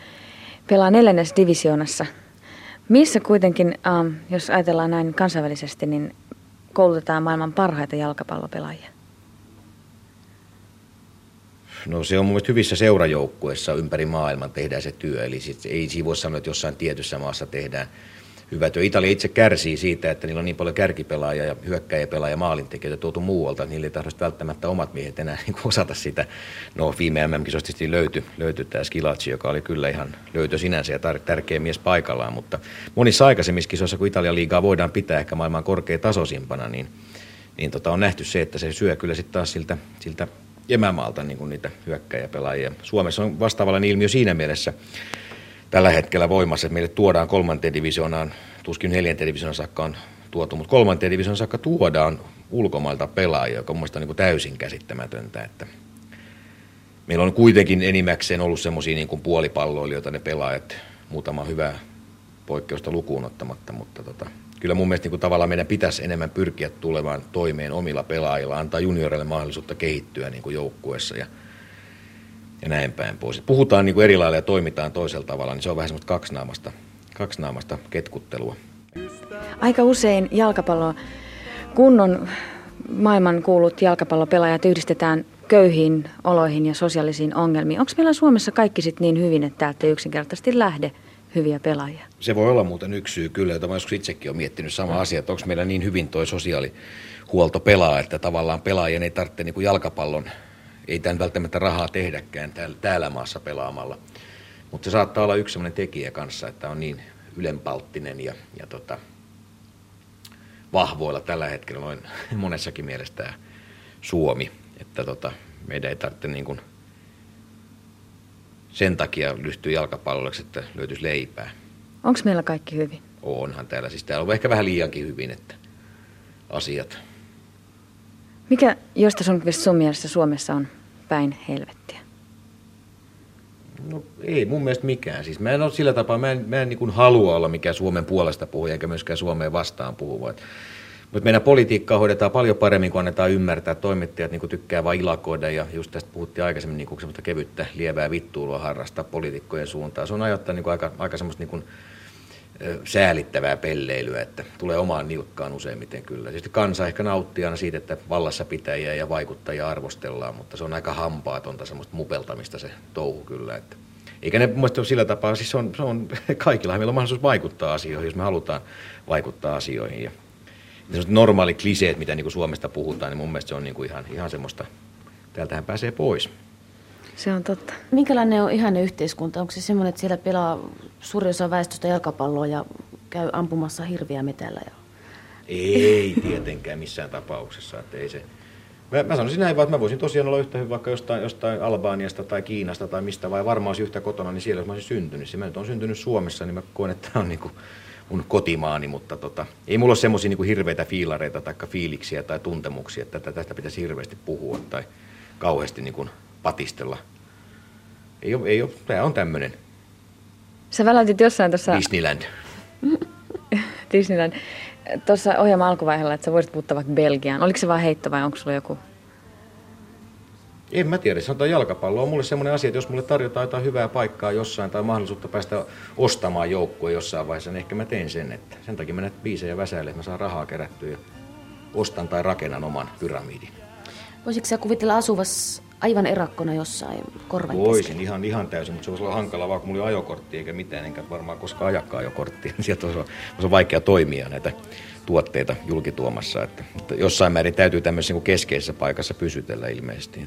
Pelaa neljännes divisioonassa. Missä kuitenkin, ähm, jos ajatellaan näin kansainvälisesti, niin koulutetaan maailman parhaita jalkapallopelaajia? No se on mun hyvissä seurajoukkueissa ympäri maailman tehdään se työ, eli sit ei siinä voi sanoa, että jossain tietyssä maassa tehdään hyvä työ. Italia itse kärsii siitä, että niillä on niin paljon kärkipelaajia ja hyökkäjäpelaajia maalintekijöitä tuotu muualta, niille ei tahdosta välttämättä omat miehet enää niin osata sitä. No viime MM-kisoista löytyi, löytyi tämä Skilacci, joka oli kyllä ihan löytö sinänsä ja tar- tärkeä mies paikallaan, mutta monissa aikaisemmissa kisoissa, kun Italian liigaa voidaan pitää ehkä maailman korkeatasoisimpana, niin, niin tota, on nähty se, että se syö kyllä sitten taas siltä, siltä emämaalta niin kuin niitä hyökkäjäpelaajia. Suomessa on vastaavallinen ilmiö siinä mielessä tällä hetkellä voimassa, että meille tuodaan kolmanteen divisioonaan, tuskin neljänteen divisioonaan saakka on tuotu, mutta kolmanteen divisioonaan saakka tuodaan ulkomailta pelaajia, joka on mielestäni niin täysin käsittämätöntä, että meillä on kuitenkin enimmäkseen ollut semmoisia niin puolipalloilijoita ne pelaajat, muutama hyvä poikkeusta lukuun ottamatta, mutta tota, kyllä mun mielestä niin kuin tavallaan meidän pitäisi enemmän pyrkiä tulemaan toimeen omilla pelaajilla, antaa junioreille mahdollisuutta kehittyä niin kuin joukkueessa ja, ja näin päin pois. Puhutaan niin kuin eri lailla ja toimitaan toisella tavalla, niin se on vähän semmoista kaksinaamasta, kaksinaamasta ketkuttelua. Aika usein jalkapallo, kunnon maailman kuulut jalkapallopelaajat yhdistetään köyhiin oloihin ja sosiaalisiin ongelmiin. Onko meillä Suomessa kaikki sitten niin hyvin, että täältä ei yksinkertaisesti lähde hyviä pelaajia? Se voi olla muuten yksi syy kyllä, jota mä joskus itsekin olen miettinyt sama asia, että onko meillä niin hyvin toi sosiaalihuolto pelaa, että tavallaan pelaajien ei tarvitse niin kuin jalkapallon, ei tämän välttämättä rahaa tehdäkään täällä, täällä maassa pelaamalla. Mutta se saattaa olla yksi sellainen tekijä kanssa, että on niin ylenpalttinen ja, ja tota, vahvoilla tällä hetkellä noin monessakin mielessä tämä Suomi, että tota, meidän ei tarvitse niin kuin sen takia lyhtyä jalkapalloksi, että löytyisi leipää. Onko meillä kaikki hyvin? Onhan täällä. Siis täällä on ehkä vähän liiankin hyvin, että asiat. Mikä josta sun, sun mielestä Suomessa on päin helvettiä? No ei mun mielestä mikään. Siis mä en ole sillä tapaa, mä en, mä en niin halua olla mikään Suomen puolesta puhuja, eikä myöskään Suomeen vastaan puhuva. Mutta meidän politiikkaa hoidetaan paljon paremmin, kun annetaan ymmärtää, toimittajat niin tykkää vain ilakoida ja just tästä puhuttiin aikaisemmin niin semmoista kevyttä, lievää vittuulua harrastaa poliitikkojen suuntaan. Se on ajoittaa niin aika, aika semmoista niin säälittävää pelleilyä, että tulee omaan nilkkaan useimmiten kyllä. Tietysti kansa ehkä nauttii aina siitä, että vallassa pitäjiä ja vaikuttajia arvostellaan, mutta se on aika hampaatonta semmoista mupeltamista se touhu kyllä. Että eikä ne mun ole sillä tapaa, siis se on, se on kaikilla meillä on mahdollisuus vaikuttaa asioihin, jos me halutaan vaikuttaa asioihin. Ja normaali kliseet, mitä niin kuin Suomesta puhutaan, niin mun mielestä se on niin kuin ihan, ihan semmoista, täältähän pääsee pois. Se on totta. Minkälainen on ihan yhteiskunta? Onko se semmoinen, että siellä pelaa suuri osa väestöstä jalkapalloa ja käy ampumassa hirviä metällä? Ja... Ei tietenkään missään tapauksessa. Että ei se... mä, mä sanoisin näin vaan, että mä voisin tosiaan olla yhtä hyvä vaikka jostain, jostain Albaaniasta tai Kiinasta tai mistä, vai varmaan olisi yhtä kotona, niin siellä jos mä olisin syntynyt. Se mä nyt on syntynyt Suomessa, niin mä koen, että tämä on niin kuin mun kotimaani, mutta tota, ei mulla ole semmoisia niin hirveitä fiilareita tai fiiliksiä tai tuntemuksia, että tästä pitäisi hirveästi puhua tai kauheasti niin kuin patistella. Ei ole, ei ole, tämä on tämmöinen. Sä väläytit jossain tuossa... Disneyland. Disneyland. Tuossa ohjelman alkuvaiheella, että sä voisit puhua vaikka Belgiaan. Oliko se vaan heitto vai onko sulla joku en mä tiedä, sanotaan jalkapallo on mulle semmoinen asia, että jos mulle tarjotaan jotain hyvää paikkaa jossain tai mahdollisuutta päästä ostamaan joukkue jossain vaiheessa, niin ehkä mä teen sen. Että sen takia mä näitä biisejä väsäilen, että mä saan rahaa kerättyä ja ostan tai rakennan oman pyramidin. Voisitko sä kuvitella asuvas aivan erakkona jossain korvan Voisin ihan, ihan täysin, mutta se voisi olla hankala, vaikka mulla oli ajokortti eikä mitään, enkä varmaan koskaan ajakaan ajokorttia. Sieltä olisi, olisi vaikea toimia näitä tuotteita julkituomassa. Että, että jossain määrin täytyy tämmöisessä niin keskeisessä paikassa pysytellä ilmeisesti.